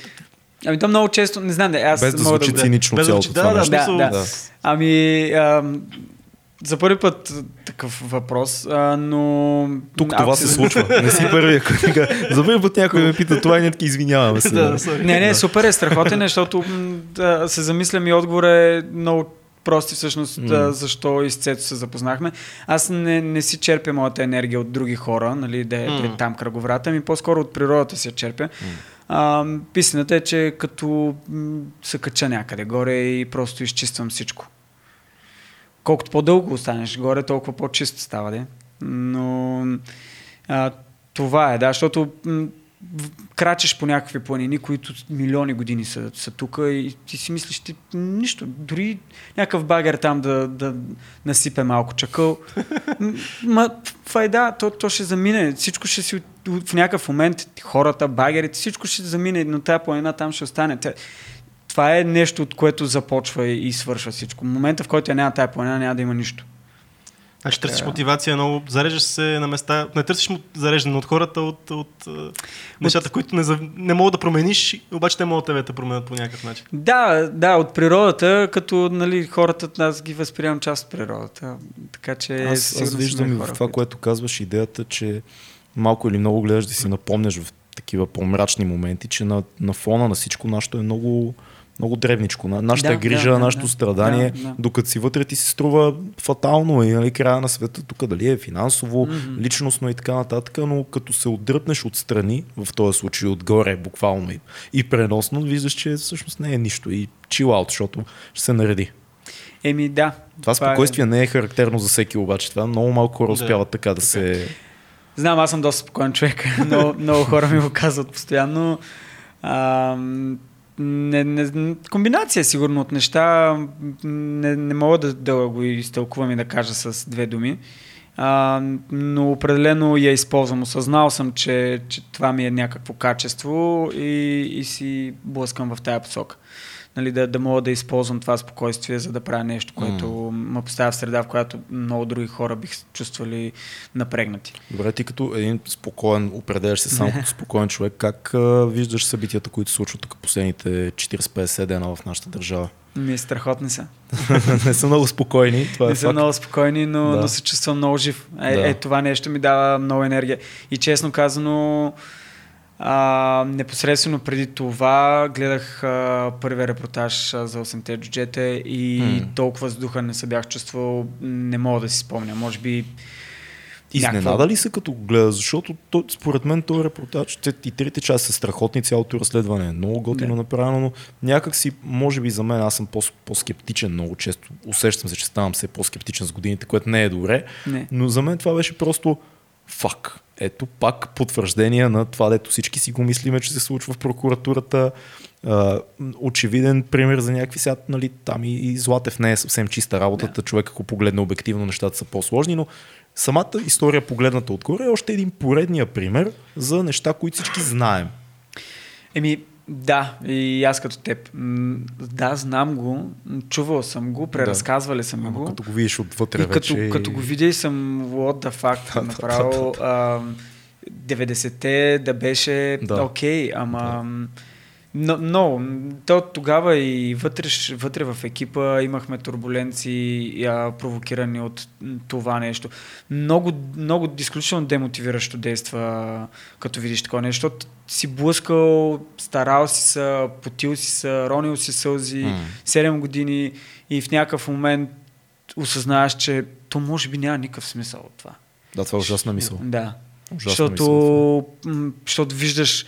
Speaker 3: Ами то много често, не знам, да, аз
Speaker 1: Без да
Speaker 3: мога
Speaker 1: звучи
Speaker 3: да...
Speaker 1: цинично
Speaker 2: Без да
Speaker 1: цялото
Speaker 2: звучи-
Speaker 1: това
Speaker 2: да, да,
Speaker 1: нещо.
Speaker 3: Да, да.
Speaker 1: Да.
Speaker 3: Ами, ам, за първи път такъв въпрос, а, но...
Speaker 1: Тук
Speaker 3: ако
Speaker 1: това се случва. Не си първия, който га- За първи път някой ме пита това и не извиняваме се.
Speaker 2: Да.
Speaker 3: Не, не, супер е, страхотен е, защото да, се замислям и отговор е много прости всъщност, да, защо и с Цецо се запознахме. Аз не, не си черпя моята енергия от други хора, нали, да е, да е
Speaker 2: М.
Speaker 3: там кръговрата, ми по-скоро от природата си я черпя. А, писаната е, че като се кача някъде горе и просто изчиствам всичко. Колкото по-дълго останеш горе, толкова по-чист става, де. Но а, това е, да, защото м, крачеш по някакви планини, които милиони години са, са тук и ти си мислиш, ти нищо, дори някакъв багер там да, да насипе малко чакъл. Ма, файда, то, то ще замине, всичко ще си в някакъв момент, хората, багерите, всичко ще замине, но тая планина там ще остане. Това е нещо, от което започва и, и свършва всичко. В момента, в който я няма тая планина, няма да има нищо.
Speaker 2: Значи търсиш мотивация много, зареждаш се на места, не търсиш зареждане от хората, от, от, от нещата, които не, не могат да промениш, обаче те могат тебе да те променят по някакъв начин.
Speaker 3: Да, да, от природата, като нали, хората, аз ги възприемам част от природата. Така че
Speaker 1: Аз, аз виждам и в това, което казваш, идеята, че малко или много гледаш да си напомняш в такива по-мрачни моменти, че на, на фона на всичко нашето е много, много древничко. На- Нашата
Speaker 3: Да,
Speaker 1: грижа,
Speaker 3: да,
Speaker 1: нашето
Speaker 3: да.
Speaker 1: страдание,
Speaker 3: Да, да.
Speaker 1: докато си вътре ти се струва фатално и нали, края на света тук дали е финансово,
Speaker 3: Мгм.
Speaker 1: личностно и така нататък, но като се отдръпнеш отстрани, в този случай отгоре буквално и, и преносно, виждаш, че всъщност не е нищо и chill out, защото ще се нареди.
Speaker 3: Еми да.
Speaker 1: Това спокойствие не е характерно за всеки обаче. Това много малко хора
Speaker 2: Да,
Speaker 1: успяват така да се...
Speaker 3: Знам, аз съм доста спокоен човек. много, много хора ми го казват постоянно. А, не, не, комбинация сигурно от неща. Не, не мога да, да го изтълкувам и да кажа с две думи. А, но определено я използвам. Осъзнал съм, че, че това ми е някакво качество и, и си блъскам в тая посока. Нали, да, да мога да използвам това спокойствие, за да правя нещо, което mm. ме поставя в среда, в която много други хора бих чувствали напрегнати.
Speaker 1: Добре, ти като един спокоен, определяш се сам като спокоен човек, как а, виждаш събитията, които се случват тук последните 40-50 дена в нашата държава?
Speaker 3: Ми страхотни са.
Speaker 1: не са много спокойни, това
Speaker 3: Не
Speaker 1: е
Speaker 3: са
Speaker 1: факт.
Speaker 3: много спокойни, но,
Speaker 1: Да.
Speaker 3: но се чувствам много жив. Е,
Speaker 1: Да.
Speaker 3: е, това нещо ми дава много енергия. И честно казано, а, непосредствено преди това гледах а, първия репортаж а, за 8-те джуджета и
Speaker 1: М.
Speaker 3: толкова въздуха не се бях чувствал, не мога да си спомня. Може би
Speaker 1: Изненада ли се като гледа? Защото то, според мен този репортаж, и трите части са страхотни, цялото разследване е много готино направено, но някак си, може би за мен, аз съм по, по-скептичен много често. Усещам се, че ставам все по-скептичен с годините, което не е добре.
Speaker 3: не.
Speaker 1: Но за мен това беше просто фак. Ето пак потвърждение на това, дето всички си го мислиме, че се случва в прокуратурата. Очевиден пример за някакви сега, нали, там и, и Златев не е съвсем чиста работата,
Speaker 3: Да.
Speaker 1: човек ако погледне обективно, нещата са по-сложни, но самата история погледната отгоре е още един поредния пример за неща, които всички знаем.
Speaker 3: Еми, да, и аз като теб. Да, знам го, чувал съм го, преразказвали съм
Speaker 1: Ама
Speaker 3: го.
Speaker 1: като го видиш отвътре
Speaker 3: И като,
Speaker 1: вече...
Speaker 3: като го видя и съм what the fuck направо. а, 90-те да беше
Speaker 1: Да.
Speaker 3: окей, ама... Но, но то тогава и вътре, вътре в екипа имахме турбуленции, а, провокирани от това нещо. Много, много изключително демотивиращо действа, като видиш такова нещо, защото си блъскал, старал си се, потил си се, ронил си сълзи,
Speaker 1: М.
Speaker 3: 7 години и в някакъв момент осъзнаваш, че то може би няма никакъв смисъл от това.
Speaker 1: Да, това е ужасна мисъл.
Speaker 3: Да.
Speaker 1: Ужасна
Speaker 3: Защото,
Speaker 1: мисъл.
Speaker 3: защото виждаш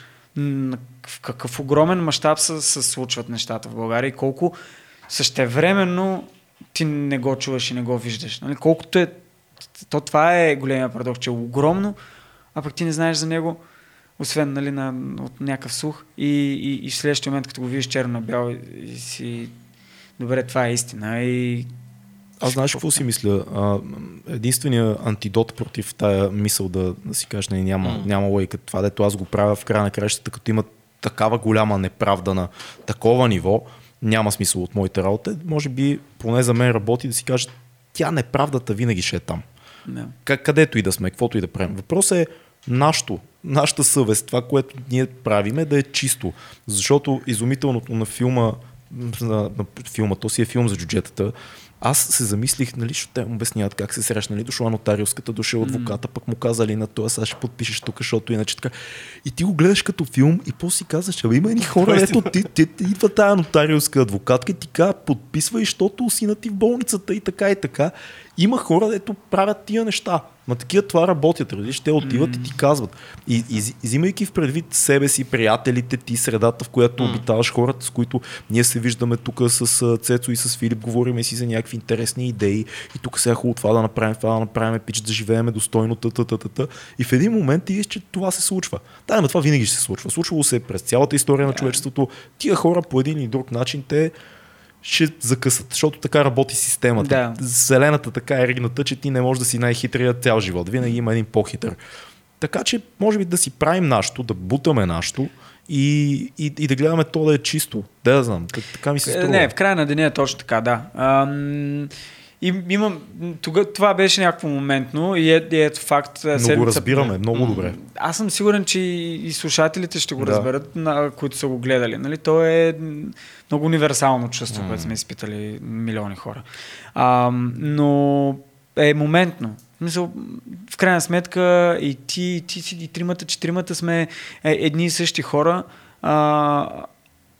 Speaker 3: в какъв огромен мащаб се, се случват нещата в България и колко същевременно ти не го чуваш и не го виждаш. Нали? Колкото е, то това е големия парадокс, че е огромно, а пък ти не знаеш за него, освен нали, на, от някакъв слух и, и, и в следващия момент, като го видиш черно на бяло и, и си добре, това е истина и
Speaker 1: Аз знаеш какво си мисля? А, единственият антидот против тая мисъл да, да си кажеш, не, няма,
Speaker 2: М.
Speaker 1: няма лойка. Това, дето аз го правя в края на краищата, като има такава голяма неправда на такова ниво, няма смисъл от моите работа. Може би, поне за мен работи да си кажа, тя неправдата винаги ще е там. К- където и да сме, каквото и да правим. Въпросът е нашето, нашата съвест, това, което ние правиме, да е чисто. Защото изумителното на филма, на, на филма, то си е филм за джуджетата, аз се замислих, нали, защото те му обясняват как се срещнали, дошла нотариуската, дошъл адвоката, пък му казали на това, сега ще подпишеш тук, защото иначе така. И ти го гледаш като филм и после си казваш, абе има едни хора, ето ти, ти, ти, идва тая нотариуска адвокатка и ти казва, подписвай, защото сина ти в болницата и така и така. Има хора, дето правят тия неща. Ма такива това работят, разбираш, те отиват mm. и ти казват. И, и, взимайки в предвид себе си, приятелите ти, средата, в която mm. обитаваш хората, с които ние се виждаме тук с Цецо и с Филип, говориме си за някакви интересни идеи и тук сега е хубаво това да направим, това да направим, пич да живеем достойно, та, та, та, та, та. И в един момент ти виждаш, че това се случва. Да, но това винаги ще се случва. Случвало се е през цялата история на човечеството. Тия хора по един или друг начин те ще закъсат, защото така работи системата.
Speaker 3: Да.
Speaker 1: Вселената така е ригната, че ти не можеш да си най-хитрият цял живот. Винаги има един по-хитър. Така че, може би да си правим нашето, да бутаме нашето и, и, и да гледаме то да е чисто. Да, да знам. Так- Така ми се
Speaker 3: Е,
Speaker 1: струва.
Speaker 3: Не, в края на деня е точно така, да. Ам, и, имам, тога, това беше някакво моментно и, е, ето факт.
Speaker 1: Но го
Speaker 3: седмица-
Speaker 1: разбираме много добре.
Speaker 3: Аз съм сигурен, че и, слушателите ще го
Speaker 1: Да.
Speaker 3: разберат, на, които са го гледали. Нали? То е много универсално чувство, което сме изпитали милиони хора. А, но е моментно. Мисъл, в крайна сметка и ти, и ти си, и тримата, четиримата сме е, едни и същи хора а,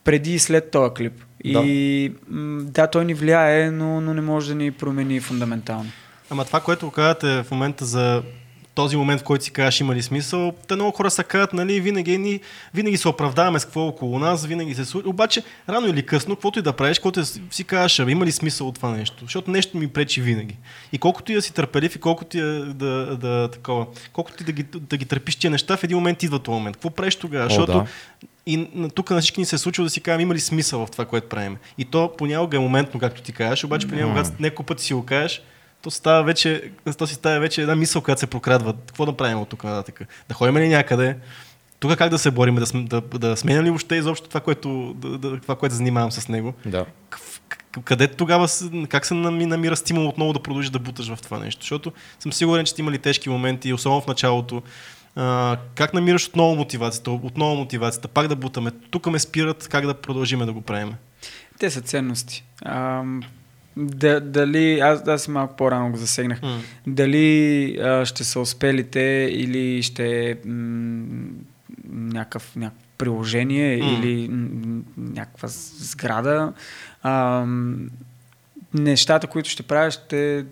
Speaker 3: преди и след този клип. И м, да, той ни влияе, но, но не може да ни промени фундаментално.
Speaker 2: Ама това, което казвате в момента за този момент, в който си кажеш има ли смисъл, те много хора са казват, нали, винаги, ни, винаги се оправдаваме с какво е около нас, винаги се случва. Обаче, рано или късно, каквото и да правиш, каквото да си кажеш, «Абе, има ли смисъл от това нещо? Защото нещо ми пречи винаги. И колкото и да си търпелив, и колкото и да, да, да, такова, колкото и да ги, да ги търпиш тия неща, в един момент идва този момент. Какво правиш тогава?
Speaker 1: О,
Speaker 2: Защото
Speaker 1: да.
Speaker 2: И тук на всички ни се е случило да си кажем има ли смисъл в това, което правим. И то понякога е моментно, както ти кажеш, обаче понякога, когато няколко пъти си го кажеш, то, става вече, то си става вече една мисъл, която се прокрадва. Какво да правим от тук нататък? Да ходим ли някъде? Тук как да се борим? Да, да, да сменям ли въобще изобщо това, което, да, да, това, което занимавам с него?
Speaker 1: Да.
Speaker 2: Къде тогава, как се нами- намира стимул отново да продължиш да буташ в това нещо? Защото съм сигурен, че сте имали тежки моменти, особено в началото. А, как намираш отново мотивацията? Отново мотивацията, пак да бутаме. Тук ме спират, как да продължиме да го правим?
Speaker 3: Те са ценности. А, да, дали, аз, аз малко по-рано го засегнах,
Speaker 2: М.
Speaker 3: дали а, ще са успелите или ще м- някакъв, някакво приложение
Speaker 2: М.
Speaker 3: или м- някаква сграда. А, нещата, които ще правя, ще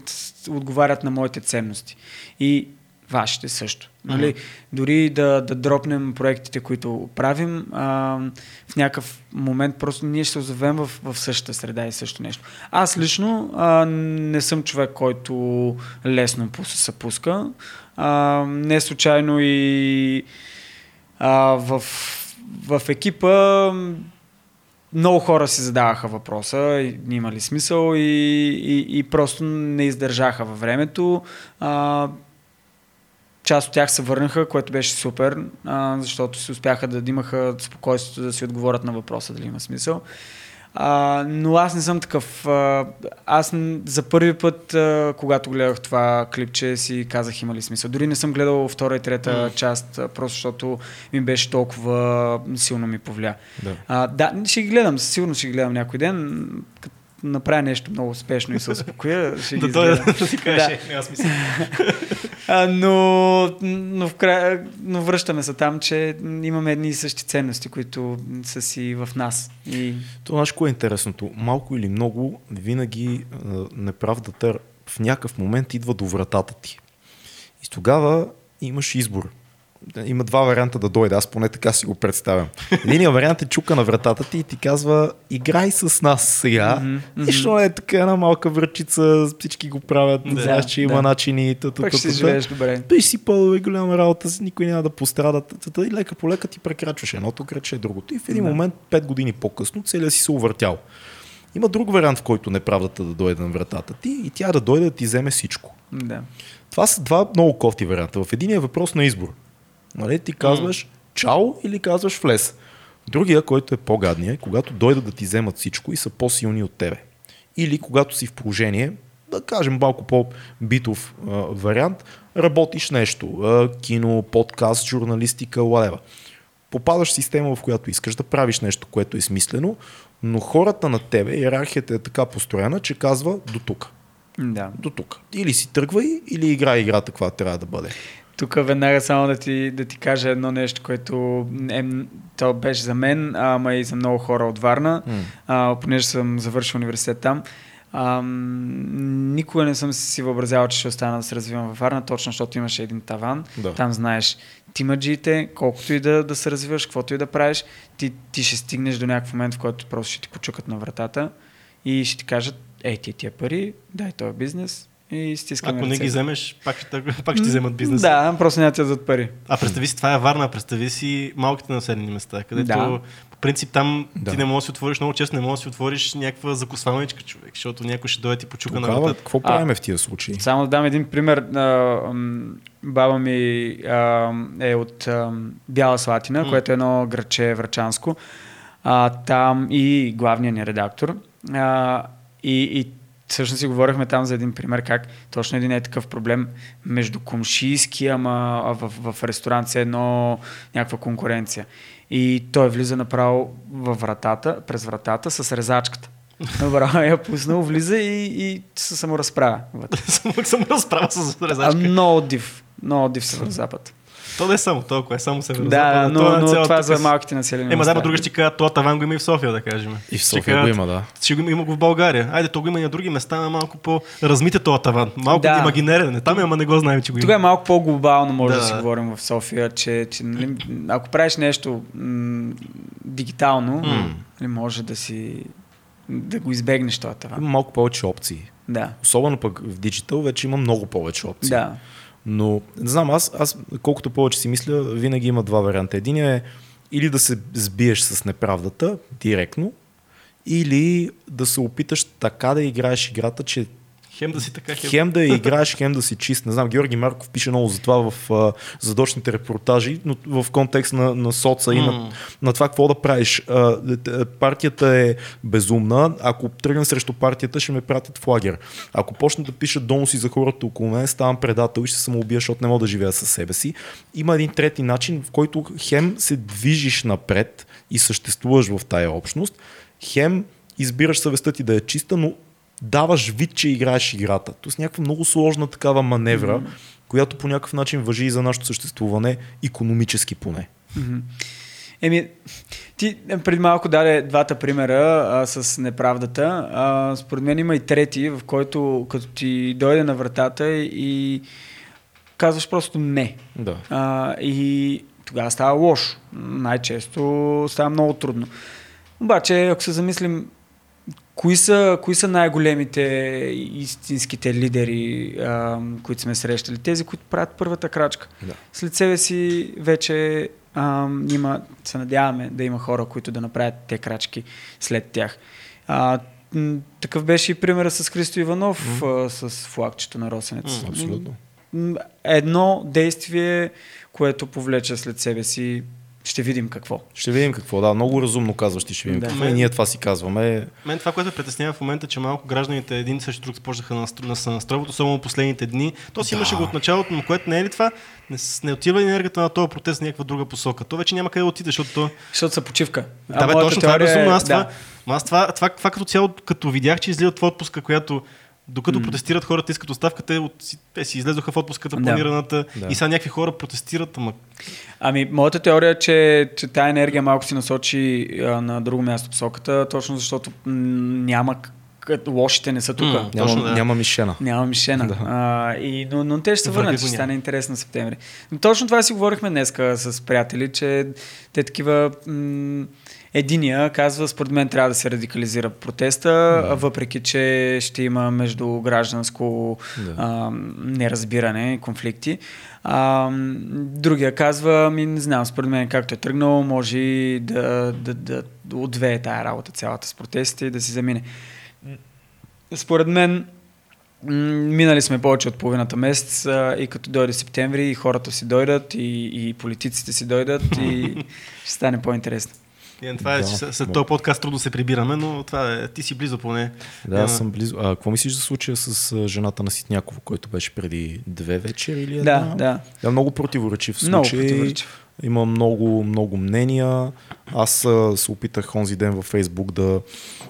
Speaker 3: отговарят на моите ценности. И вашите също. Нали?
Speaker 2: Мгм.
Speaker 3: Дори да, да дропнем проектите, които правим, а, в някакъв момент просто ние ще се озовем в, в същата среда и също нещо. Аз лично а, не съм човек, който лесно се пуска. А, не случайно и а, в, в екипа много хора си задаваха въпроса, има ли смисъл и, и, и просто не издържаха във времето. А, част от тях се върнаха, което беше супер, а, защото си успяха да имаха спокойствието да си отговорят на въпроса дали има смисъл. А, но аз не съм такъв. А, аз за първи път, а, когато гледах това клипче, си казах има ли смисъл. Дори не съм гледал втора и трета
Speaker 2: М.
Speaker 3: част, а, просто защото ми беше толкова силно ми повлия.
Speaker 1: Да.
Speaker 3: А, да, ще ги гледам, със сигурност ще ги гледам някой ден. Като направя нещо много успешно и се успокоя, ще ги
Speaker 2: Да дойде
Speaker 3: изгледам.
Speaker 2: да ти кажеш, «Е, аз мисля.
Speaker 3: А, но, но, в края, но връщаме се там, че имаме едни и същи ценности, които са си в нас. И
Speaker 1: То знаеш кое е интересното? Малко или много, винаги неправдата в някакъв момент идва до вратата ти. И тогава имаш избор. Има два варианта да дойде, аз поне така си го представям. Единият вариант е чука на вратата ти и ти казва, играй с нас сега. Нищо не е така една малка връчица, всички го правят,
Speaker 2: Да,
Speaker 1: знаеш, че има
Speaker 3: да.
Speaker 1: начини. Та, та,
Speaker 3: пък ще живееш добре.
Speaker 1: Пиш си пълове голяма работа, никой няма да пострада. И лека по лека ти прекрачваш едното, краче другото. И в един момент, пет години по-късно, целият си се увъртял. Има друг вариант, в който неправдата да дойде на вратата ти и тя да дойде да ти вземе всичко.
Speaker 3: Да.
Speaker 1: Това са два много кофти варианта. В един е въпрос на избор. Нали? Ти казваш чао или казваш влез. Другия, който е по-гадния, е когато дойдат да ти вземат всичко и са по-силни от тебе. Или когато си в положение, да кажем малко по-битов а, вариант, работиш нещо, а, кино, подкаст, журналистика, whatever. Попадаш в система, в която искаш да правиш нещо, което е смислено, но хората на тебе, иерархията е така построена, че казва до тук.
Speaker 3: да.
Speaker 1: До тук. Или си тръгвай, или играй играта, каква трябва да бъде.
Speaker 3: Тук веднага само да ти, да ти кажа едно нещо, което е, то беше за мен, ама и за много хора от Варна,
Speaker 1: М.
Speaker 3: а, понеже съм завършил университет там. А, никога не съм си въобразявал, че ще остана да се развивам във Варна, точно защото имаше един таван.
Speaker 1: Да.
Speaker 3: Там знаеш тимаджиите, колкото и да, да се развиваш, каквото и да правиш, ти, ти ще стигнеш до някакъв момент, в който просто ще ти почукат на вратата и ще ти кажат, ей, ти тия пари, дай този бизнес и стискаме
Speaker 2: Ако не ги вземеш, пак ще, пак ще ти вземат бизнеса.
Speaker 3: Да, просто няма ти дадат пари.
Speaker 2: А представи си, това е Варна, представи си малките населени места, където
Speaker 3: Да.
Speaker 2: по принцип там
Speaker 1: Да.
Speaker 2: ти не можеш да си отвориш, много често не можеш да си отвориш някаква закусвалничка човек, защото някой ще дойде ти почука на
Speaker 1: Тогава,
Speaker 2: вратата.
Speaker 1: какво
Speaker 3: А.
Speaker 1: правиме в тия случаи?
Speaker 3: Само да дам един пример. Баба ми е от Бяла Слатина,
Speaker 2: М.
Speaker 3: което е едно градче врачанско. А, там и главният ни редактор. А, и, и всъщност си говорихме там за един пример, как точно един е такъв проблем между комшийски, ама в, в ресторант се едно някаква конкуренция. И той влиза направо във вратата, през вратата с резачката. Добре, я пуснал, влиза и, и се саморазправя.
Speaker 2: съм разправа с резачка.
Speaker 3: много див. Много див Северо-Запад.
Speaker 2: То не е само толкова, е само северо
Speaker 3: Да, но,
Speaker 2: то е
Speaker 3: но
Speaker 2: цялата
Speaker 3: това за малките населени
Speaker 2: Ема, да,
Speaker 3: места.
Speaker 2: ма друга ще кажа, това таван го има и в София, да кажем.
Speaker 1: И в
Speaker 2: Ще
Speaker 1: София
Speaker 2: кажат,
Speaker 1: го има, да.
Speaker 2: Ще го има, има го в България. Айде, то го има и на други места, но малко по-размите този таван. Малко
Speaker 3: Да.
Speaker 2: имагинерен. е. Там е, ама не го знаем, че го има.
Speaker 3: Тогава е малко по-глобално може да,
Speaker 2: Да.
Speaker 3: си говорим в София, че, че нали, ако правиш нещо м- дигитално, нали, може да си да го избегнеш това това.
Speaker 1: Има малко повече опции.
Speaker 3: Да.
Speaker 1: Особено пък в диджитал вече има много повече опции.
Speaker 3: Да.
Speaker 1: Но, не знам, аз, аз колкото повече си мисля, винаги има два варианта. Единият е или да се сбиеш с неправдата директно, или да се опиташ така да играеш играта, че
Speaker 2: Хем да си така, хем.
Speaker 1: хем да играеш, хем да си чист. Не знам, Георги Марков пише много за това в а, задочните репортажи, но в контекст на, на соца и на, на това какво да правиш. А, т- партията е безумна. Ако тръгна срещу партията, ще ме пратят в лагер. Ако почна да пиша доноси за хората около мен, ставам предател и ще се самоубия, защото не мога да живея със себе си. Има един трети начин, в който хем се движиш напред и съществуваш в тая общност, хем избираш съвестта ти да е чиста, но даваш вид, че играеш играта. Тоест някаква много сложна такава маневра, mm. която по някакъв начин въжи и за нашето съществуване, економически поне.
Speaker 3: Мгм. Еми, ти е, преди малко даде двата примера а, с неправдата. А, според мен има и трети, в който като ти дойде на вратата и казваш просто не.
Speaker 1: Да.
Speaker 3: А, и тогава става лошо. Най-често става много трудно. Обаче, ако се замислим, кои са, кои са най-големите истинските лидери, а, които сме срещали? Тези, които правят първата крачка.
Speaker 1: Да.
Speaker 3: След себе си вече а, има, се надяваме да има хора, които да направят те крачки след тях. А, такъв беше и примера с Христо Иванов, а, с флагчето на Росенец.
Speaker 2: М,
Speaker 1: Абсолютно.
Speaker 3: Едно действие, което повлече след себе си, ще видим какво.
Speaker 1: Ще видим какво. Да, много разумно казваш ти, ще видим
Speaker 3: Да.
Speaker 1: какво. И ние това си казваме.
Speaker 2: Мен това, което ме притеснява в момента, че малко гражданите един срещу друг започнаха да се настройват, особено последните дни. То си
Speaker 1: Да.
Speaker 2: имаше го от началото, но което не е ли това? Не, не отива енергията на този протест в някаква друга посока. То вече няма къде да отиде, защото то...
Speaker 3: Защото са почивка.
Speaker 2: Да, бе,
Speaker 3: моята
Speaker 2: точно това е
Speaker 3: теория
Speaker 2: безумно. Аз,
Speaker 3: да.
Speaker 2: това, аз това, това, това, като цяло, като видях, че излизат в отпуска, която докато
Speaker 3: М.
Speaker 2: протестират хората, искат оставка, те, от, си- те си излезоха в отпуската
Speaker 3: Да.
Speaker 2: планираната
Speaker 1: Да.
Speaker 2: и сега някакви хора протестират, ама
Speaker 3: Ами, моята теория е, че, че тая енергия малко си насочи а, на друго място посоката, точно защото няма лошите не са тук.
Speaker 2: М.
Speaker 1: Няма,
Speaker 2: Точно, да.
Speaker 1: няма мишена.
Speaker 3: Няма мишена.
Speaker 1: Да.
Speaker 3: А, и, но, но те ще се върнат, ще стане интересно в септември. Но точно това си говорихме днеска с приятели, че те такива... М- единия казва, според мен трябва да се радикализира протеста,
Speaker 1: Да.
Speaker 3: въпреки че ще има между гражданско
Speaker 1: Да.
Speaker 3: а, неразбиране, конфликти. А, другия казва, ми не знам, според мен както е тръгнал, може да, да, да, отвее тая работа цялата с протестите и да си замине. Според мен, минали сме повече от половината месец а, и като дойде септември и хората си дойдат и, и политиците си дойдат и ще стане по-интересно.
Speaker 2: Е, това е,
Speaker 1: Да,
Speaker 2: че след- този подкаст трудно се прибираме, но това е, ти си близо поне.
Speaker 1: Да,
Speaker 2: Няма-
Speaker 1: съм близо. А какво мислиш за случая с жената на Ситняково, който беше преди две вечери или една?
Speaker 3: Да, да.
Speaker 1: Да, много противоречив
Speaker 3: Много
Speaker 1: случай.
Speaker 3: противоречив.
Speaker 1: Има много, много мнения. Аз а, се опитах онзи ден във Фейсбук да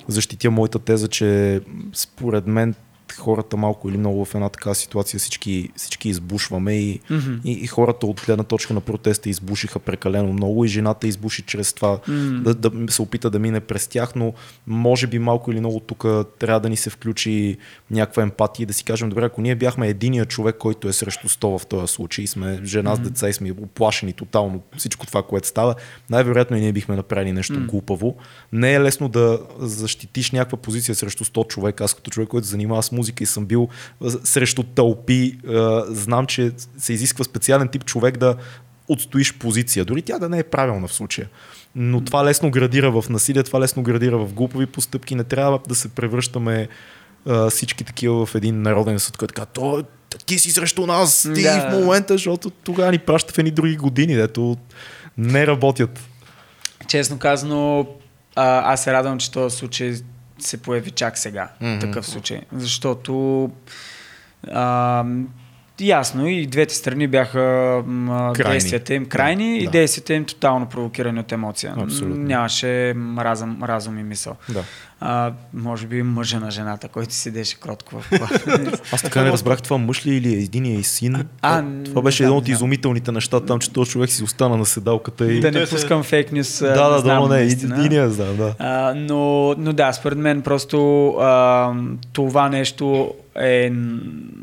Speaker 1: защитя моята теза, че според мен хората малко или много в една такава ситуация всички, всички избушваме и,
Speaker 3: Мгм.
Speaker 1: и, и хората от гледна точка на протеста избушиха прекалено много и жената избуши чрез това
Speaker 3: М.
Speaker 1: да, да се опита да мине през тях, но може би малко или много тук трябва да ни се включи някаква емпатия и да си кажем, добре, ако ние бяхме единия човек, който е срещу 100 в този случай, сме жена с деца и сме оплашени тотално всичко това, което става, най-вероятно и ние бихме направили нещо
Speaker 3: М.
Speaker 1: глупаво. Не е лесно да защитиш някаква позиция срещу 100 човека. Аз като човек, който се занимава с музика и съм бил срещу тълпи, знам, че се изисква специален тип човек да отстоиш позиция. Дори тя да не е правилна в случая. Но това лесно градира в насилие, това лесно градира в глупови постъпки. Не трябва да се превръщаме а, всички такива в един народен съд, който то, ти си срещу нас, ти
Speaker 3: Да.
Speaker 1: в момента, защото тогава ни праща в едни други години, дето не работят.
Speaker 3: Честно казано, а, аз се радвам, че този случай се появи чак сега.
Speaker 1: Мгм.
Speaker 3: Такъв случай. Защото а, ясно и двете страни бяха м,
Speaker 1: Крайни.
Speaker 3: действията им крайни
Speaker 1: Да,
Speaker 3: и
Speaker 1: да.
Speaker 3: действията им тотално провокирани от емоция.
Speaker 1: Абсолютно.
Speaker 3: Нямаше разум, разум и мисъл.
Speaker 1: Да.
Speaker 3: А, може би мъжа на жената, който седеше кротко в кола.
Speaker 1: Аз така не разбрах това мъж ли е или е единия и син.
Speaker 3: А,
Speaker 1: това беше
Speaker 3: не
Speaker 1: едно от изумителните неща там, че този човек си остана на седалката и...
Speaker 3: да не пускам фейк нюс.
Speaker 1: да, да, да,
Speaker 3: знам
Speaker 1: не,
Speaker 3: наистина.
Speaker 1: единия знам, да.
Speaker 3: А, но, но да, според мен просто а, това нещо е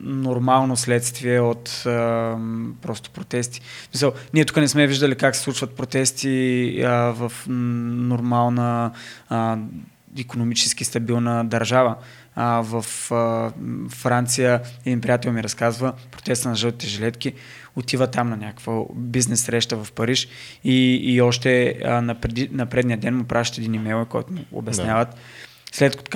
Speaker 3: нормално следствие от а, просто протести. Мисъл, ние тук не сме виждали как се случват протести а, в нормална а, економически стабилна държава. А, в а, Франция един приятел ми разказва протеста на жълтите жилетки. Отива там на някаква бизнес среща в Париж и, и още а, на, преди, на предния ден му пращат един имейл, който му обясняват. След като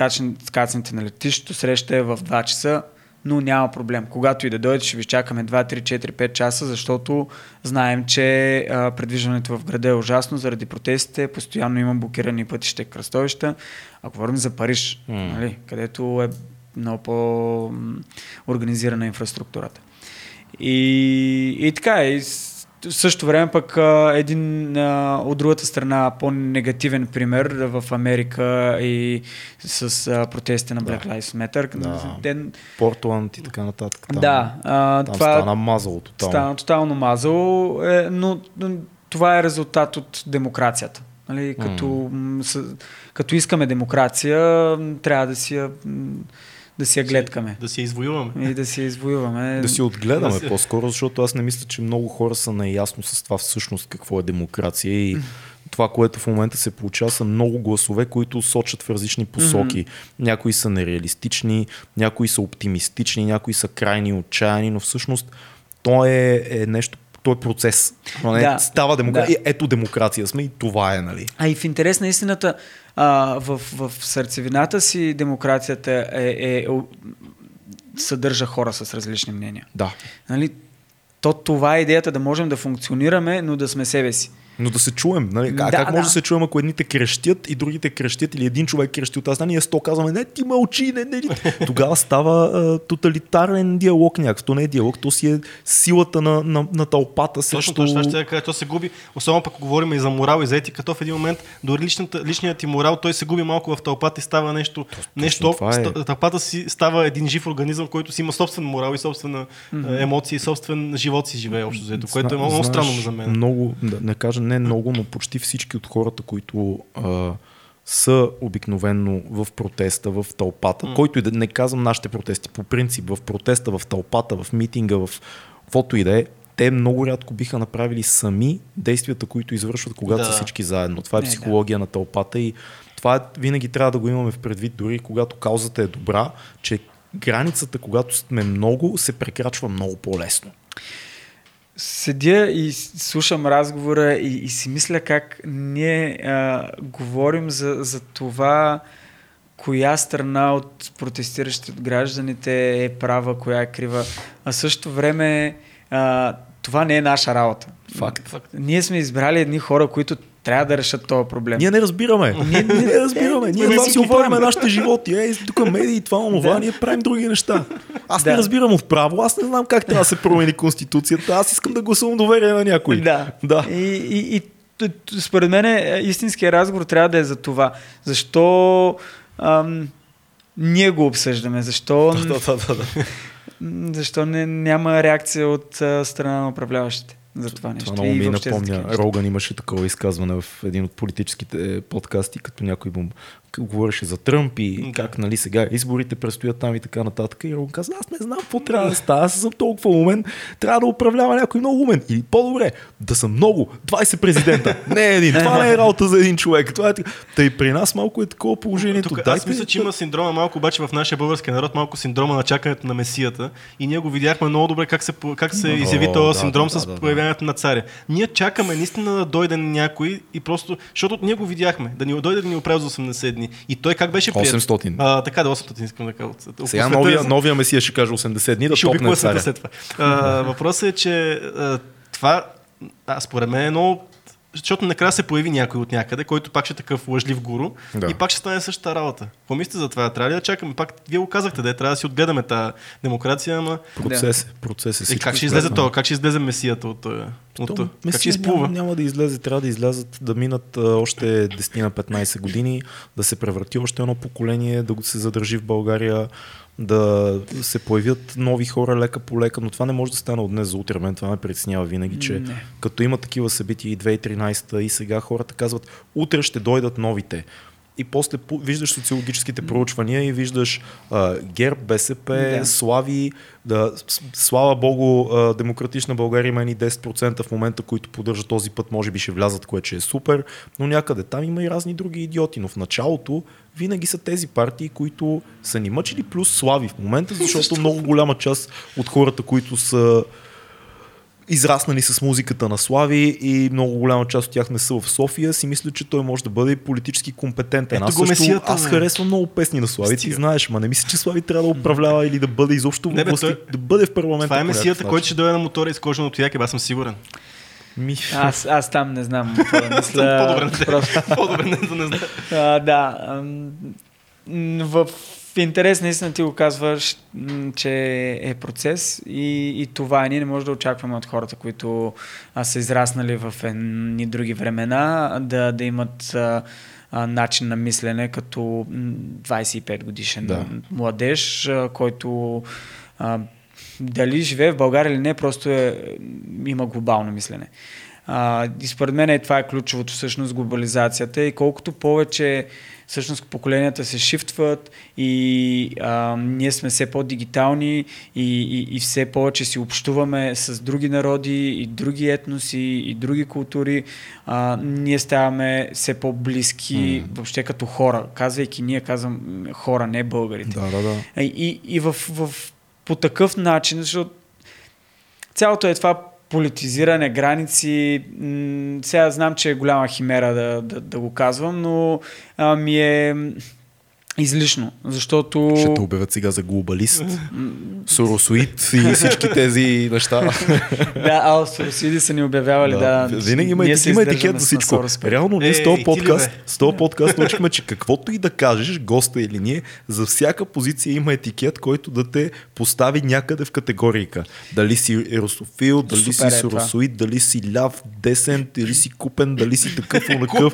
Speaker 3: кацнете на летището, среща е в 2 часа, но няма проблем. Когато и да дойдете, ще ви чакаме 2, 3, 4, 5 часа, защото знаем, че а, предвижването в града е ужасно заради протестите, постоянно има блокирани пътища и кръстовища. А говорим за Париж,
Speaker 1: М.
Speaker 3: нали, където е много по-организирана инфраструктурата. И, и така, и в същото време пък един от другата страна по-негативен пример в Америка и с протестите на Black Lives Matter.
Speaker 1: Да.
Speaker 3: Ден,
Speaker 1: Портланд и така нататък. Там,
Speaker 3: да, а,
Speaker 1: Там
Speaker 3: това
Speaker 1: стана мазало тотално.
Speaker 3: стана тотално мазало, е, но, това е резултат от демокрацията. Нали, като, с, като искаме демокрация, трябва да си я, да си я гледкаме
Speaker 2: Да си я извоюваме.
Speaker 3: и да си я извоюваме.
Speaker 1: Да си отгледаме
Speaker 2: Да си-
Speaker 1: по-скоро, защото аз не мисля, че много хора са наясно с това всъщност какво е демокрация и това, което в момента се получава, са много гласове, които сочат в различни посоки. Някои са нереалистични, някои са оптимистични, някои са крайни отчаяни, но всъщност то е, е нещо, то е процес. Но не
Speaker 3: Да.
Speaker 1: става демокрация.
Speaker 3: Да.
Speaker 1: Ето демокрация сме и това е, нали?
Speaker 3: А и в интерес на истината, а, в, в сърцевината си демокрацията е, е, е, съдържа хора с различни мнения.
Speaker 1: Да.
Speaker 3: Нали? То това е идеята да можем да функционираме, но да сме себе си.
Speaker 1: Но да се чуем, нали? А
Speaker 3: Да,
Speaker 1: как може
Speaker 3: да.
Speaker 1: да се чуем, ако едните крещят и другите крещят или един човек крещи от тази страна, ние сто казваме, не, ти мълчи, не, не, не. Тогава става а, тоталитарен диалог някакъв. То не е диалог, то си е силата на, на, на тълпата
Speaker 2: Точно,
Speaker 1: срещу...
Speaker 2: точно, това ще кажа, то се губи, особено пък ако говорим и за морал и за етика, то в един момент дори личната, личният ти морал, той се губи малко в тълпата и става нещо, нещо
Speaker 1: това е.
Speaker 2: тълпата си става един жив организъм, който си има собствен морал и собствена mm-hmm. емоция и собствен живот си живее общо взето, което е много, много странно за мен.
Speaker 1: Много, да, не кажа не много, но почти всички от хората, които а, са обикновенно в протеста, в тълпата, mm. който и да не казвам нашите протести, по принцип в протеста, в тълпата, в митинга, в каквото и да е, те много рядко биха направили сами действията, които извършват, когато
Speaker 2: Да.
Speaker 1: са всички заедно. Това е
Speaker 3: Не, да.
Speaker 1: психология на тълпата и това е, винаги трябва да го имаме в предвид, дори когато каузата е добра, че границата, когато сме много, се прекрачва много по-лесно.
Speaker 3: Седя и слушам разговора и, и си мисля как ние а, говорим за, за това коя страна от протестиращите от гражданите е права, коя е крива. А в същото време а, това не е наша работа.
Speaker 1: Факт.
Speaker 3: Ние сме избрали едни хора, които трябва да решат този проблем.
Speaker 1: Ние не разбираме. Ние, ние не разбираме. Ние това
Speaker 3: си
Speaker 1: говорим нашите животи. Е, тук медии, това, онова,
Speaker 3: Да.
Speaker 1: ние правим други неща. Аз не разбирам от право, аз не знам как трябва да се промени конституцията. Аз искам да гласувам доверие на някой.
Speaker 3: Да.
Speaker 1: Да.
Speaker 3: И, и, и според мен е, истинският разговор трябва да е за това. Защо ам, ние го обсъждаме? Защо,
Speaker 1: Да, да, да, да.
Speaker 3: защо не, няма реакция от а, страна на управляващите за това нещо?
Speaker 1: Това много ми напомня. Роган имаше такова изказване в един от политическите подкасти, като някой му говореше за Тръмп и как нали, сега изборите предстоят там и така нататък. И Роган каза, аз не знам какво трябва да става, аз съм толкова умен, трябва да управлява някой много умен. Или по-добре, да съм много, 20 президента, не един, това не е работа за един човек. Това е... и при нас малко е такова положението.
Speaker 2: Тук, аз
Speaker 1: Дайте-
Speaker 2: мисля, че има синдрома малко, обаче в нашия български народ, малко синдрома на чакането на месията. И ние го видяхме много добре как се, как се изяви
Speaker 1: да,
Speaker 2: този
Speaker 1: да,
Speaker 2: синдром
Speaker 1: да,
Speaker 2: с
Speaker 1: да, да.
Speaker 2: появяването на царя. Ние чакаме наистина да дойде някой и просто, защото ние го видяхме, да ни дойде да ни оправи за 80 дни. И той как беше прият?
Speaker 1: 800.
Speaker 2: А, така да, 800 искам да кажа.
Speaker 1: Сега
Speaker 2: света
Speaker 1: новия, новия месия ще каже 80 дни да
Speaker 2: ще
Speaker 1: топне царя.
Speaker 2: след това. А, въпросът е, че а, това, а, според мен е от защото накрая се появи някой от някъде, който пак ще е такъв лъжлив гуру
Speaker 1: Да.
Speaker 2: и пак ще стане същата работа. Какво мислите за това? Трябва ли да чакаме? Пак вие го казахте, да трябва да си отгледаме тази демокрация, ама
Speaker 1: Процес е. Процес е.
Speaker 2: и
Speaker 1: всичко
Speaker 2: как ще
Speaker 1: е
Speaker 2: излезе това? Как ще излезе месията от, от,
Speaker 1: То,
Speaker 2: от как ще
Speaker 1: Месия
Speaker 2: изплува?
Speaker 1: няма, няма да излезе, трябва да излязат, да минат а, още 10 на 15 години, да се превърти още едно поколение, да го се задържи в България, да се появят нови хора лека по лека, но това не може да стане от днес за утре. Мен това ме притеснява винаги, че
Speaker 3: Не.
Speaker 1: като има такива събития и 2013 и сега хората казват, утре ще дойдат новите. И после по- виждаш социологическите проучвания и виждаш а, ГЕРБ, БСП,
Speaker 3: Да.
Speaker 1: Слави, да, слава богу, а, Демократична България има ни 10% в момента, които поддържат този път, може би ще влязат, което ще е супер, но някъде там има и разни други идиоти, но в началото винаги са тези партии, които са ни мъчили, плюс Слави в момента, защото много голяма част от хората, които са израснали с музиката на Слави и много голяма част от тях не са в София, си мисля, че той може да бъде политически компетентен.
Speaker 2: Ето
Speaker 1: аз също,
Speaker 2: месията,
Speaker 1: аз харесвам много песни на Слави, ти
Speaker 2: Стига.
Speaker 1: знаеш, ма не мисля, че Слави трябва да управлява или да бъде изобщо
Speaker 2: Не, бе,
Speaker 1: власти,
Speaker 2: той-
Speaker 1: да бъде в парламента.
Speaker 2: Това е месията, който ще дойде на мотора и с кожаното якебе, аз съм сигурен.
Speaker 1: Ми,
Speaker 3: Аз, аз там не знам да мисля.
Speaker 2: По-добре не
Speaker 3: Просто,
Speaker 2: По-добре не да не знам.
Speaker 3: а, да. В интерес наистина ти го казваш, че е процес и, и това ние не може да очакваме от хората, които а, са израснали в едни други времена, да, да имат а, а, начин на мислене като м, 25 годишен
Speaker 1: Да.
Speaker 3: младеж, а, който а, дали живее в България или не, просто е, има глобално мислене. А, и според мен е, това е ключовото всъщност глобализацията и колкото повече всъщност поколенията се шифтват и а, ние сме все по-дигитални и, и, и все повече си общуваме с други народи и други етноси и други култури, а, ние ставаме все по-близки
Speaker 1: М.
Speaker 3: въобще като хора. Казвайки ние, казвам хора, не българите.
Speaker 1: да, да, да.
Speaker 3: И, и, и в, в, по такъв начин, защото цялото е това политизиране, граници. Сега знам, че е голяма химера да, да, да го казвам, но а, ми е излишно, защото...
Speaker 1: Ще те обявят сега за глобалист, соросоид и всички тези неща.
Speaker 3: да, а Соросиди са ни обявявали да...
Speaker 1: Винаги има,
Speaker 3: ние
Speaker 1: етик,
Speaker 3: се
Speaker 1: има етикет за всичко. Реално ние
Speaker 2: Е,
Speaker 1: с този
Speaker 2: ли,
Speaker 1: подкаст, с този подкаст научихме, че каквото и да кажеш, госта или ние, за всяка позиция има етикет, който да те постави някъде в категорийка. Дали си ерософил, дали
Speaker 3: Супер
Speaker 1: си
Speaker 3: е
Speaker 1: соросоид, дали си ляв, десен, дали си купен, дали си такъв, онакъв.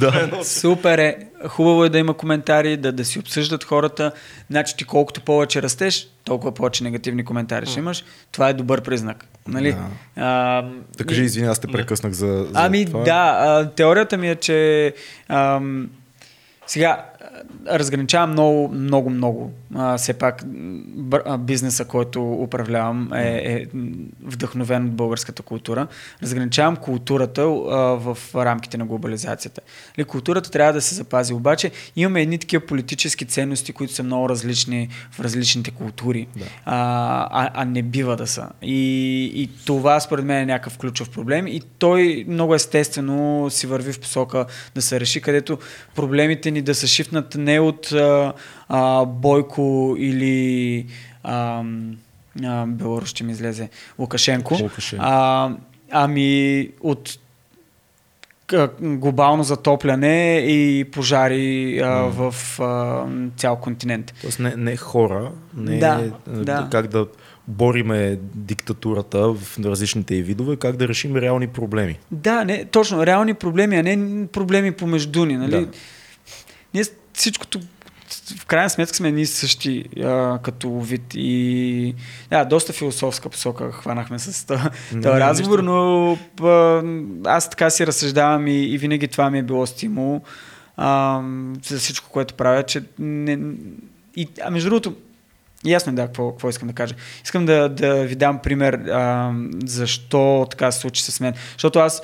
Speaker 1: да.
Speaker 3: Супер е. Хубаво е да има коментари, да, да си обсъждат хората. Значи ти колкото повече растеш, толкова повече негативни коментари ще имаш. Това е добър признак. Нали?
Speaker 1: Да.
Speaker 3: А,
Speaker 1: Да кажи, извини, аз те прекъснах за, за
Speaker 3: Ами
Speaker 1: това.
Speaker 3: да, а, теорията ми е, че ам, сега а, разграничавам много, много, много. А, все пак бизнеса, който управлявам е, е вдъхновен от българската култура. Разграничавам културата а, в рамките на глобализацията. Ли, културата трябва да се запази, обаче имаме едни такива политически ценности, които са много различни в различните култури,
Speaker 1: Да.
Speaker 3: а, а, а не бива да са. И, и това според мен е някакъв ключов проблем и той много естествено си върви в посока да се реши, където проблемите ни да се шифнат не от а, а, Бойко или а, а, Беларус ще ми излезе Лукашенко,
Speaker 1: Лукашенко.
Speaker 3: а, ами от глобално затопляне и пожари а, в а, цял континент.
Speaker 1: Тоест не, не хора, не
Speaker 3: Да, да.
Speaker 1: как да бориме диктатурата в различните й видове, как да решим реални проблеми.
Speaker 3: Да, не, точно, реални проблеми, а не проблеми помежду ни, нали?
Speaker 1: Да.
Speaker 3: Ние всичкото, в крайна сметка сме ние същи а, като вид и да, доста философска посока хванахме с този разговор, но а, аз така си разсъждавам и, и винаги това ми е било стимул а, за всичко, което правя, че не, и, а между другото, Ясно е да, какво, какво искам да кажа. Искам да, да ви дам пример а, защо така се случи с мен. Защото аз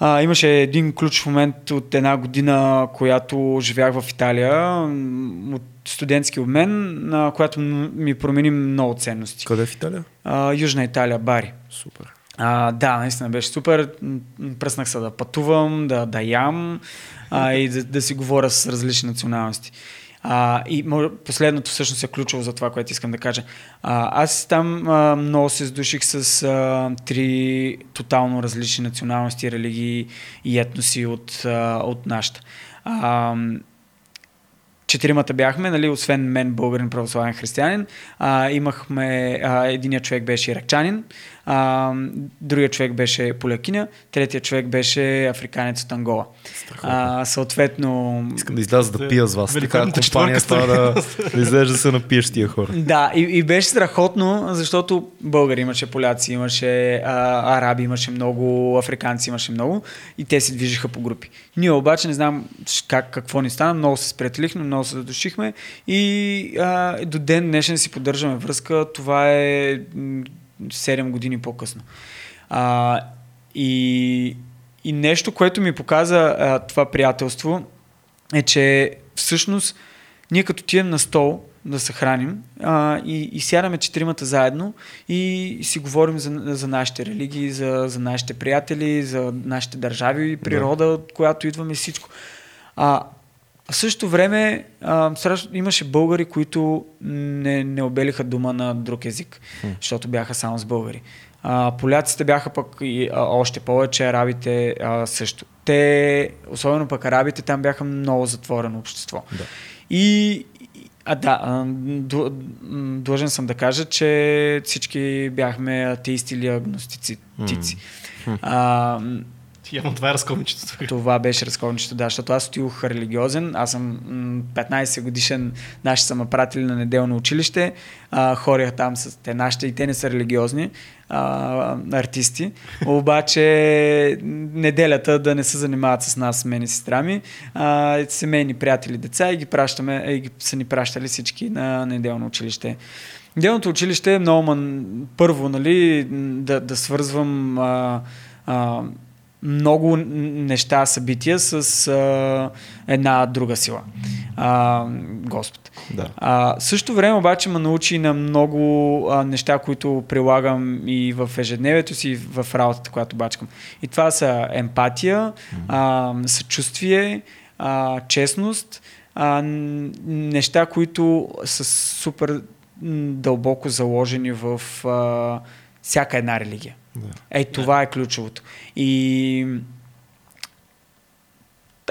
Speaker 3: а, имаше един ключов момент от една година, която живях в Италия, от студентски обмен, на която ми промени много ценности.
Speaker 1: Къде в Италия?
Speaker 3: А, Южна Италия, Бари.
Speaker 1: Супер.
Speaker 3: А, да, наистина беше супер. Пръснах се да пътувам, да, да ям а, и да, да си говоря с различни националности. А, и последното всъщност е ключово за това, което искам да кажа. А, аз там а, много се сдуших с а, три тотално различни националности, религии и етноси от, а, от нашата. А, четиримата бяхме, нали, освен мен, българин православен християнин. А, имахме, а, единият човек беше иракчанин, а, другия човек беше полякиня, третия човек беше африканец от Ангола. А, съответно...
Speaker 1: Искам да изляза да пия с вас. Така компания става да, да излезеш да се напиеш тия хора.
Speaker 3: Да, и, и беше страхотно, защото българи имаше, поляци имаше, а, араби имаше много, африканци имаше много и те се движиха по групи. Ние обаче не знам как, какво ни стана, много се сприятелихме, много се задушихме и а, до ден днешен си поддържаме връзка. Това е 7 години по-късно. А, и, и нещо, което ми показа а, това приятелство е, че всъщност ние като тием на стол да се храним а, и, и сядаме четиримата заедно и си говорим за, за нашите религии, за, за нашите приятели, за нашите държави и природа, от която идваме всичко. А, в същото време а, имаше българи, които не, не обелиха дума на друг език, защото бяха само с българи. А, поляците бяха пък и, а, още повече, арабите а, също. Те, особено пък арабите, там бяха много затворено общество.
Speaker 1: Да.
Speaker 3: И, а да, а, длъжен съм да кажа, че всички бяхме атеисти или агностици. тици. А,
Speaker 2: Явно това е разковничеството.
Speaker 3: това беше разковничето, да, защото аз отидох религиозен. Аз съм м, 15 годишен, наши са ме пратили на неделно училище. А, хорях там с те, нашите и те не са религиозни а, артисти. Обаче неделята да не се занимават с нас, мен и сестра ми. А, семейни приятели, деца и ги пращаме, и ги са ни пращали всички на неделно училище. Неделното училище е много ман... първо, нали, да, да свързвам а, а, много неща, събития с а, една друга сила. А, Господ.
Speaker 1: Да.
Speaker 3: А, също време обаче ме научи на много а, неща, които прилагам и в ежедневието си, и в работата, която бачкам. И това са емпатия, а, съчувствие, а, честност, а, неща, които са супер дълбоко заложени в а, всяка една религия.
Speaker 1: Да.
Speaker 3: Ей, това е ключовото. И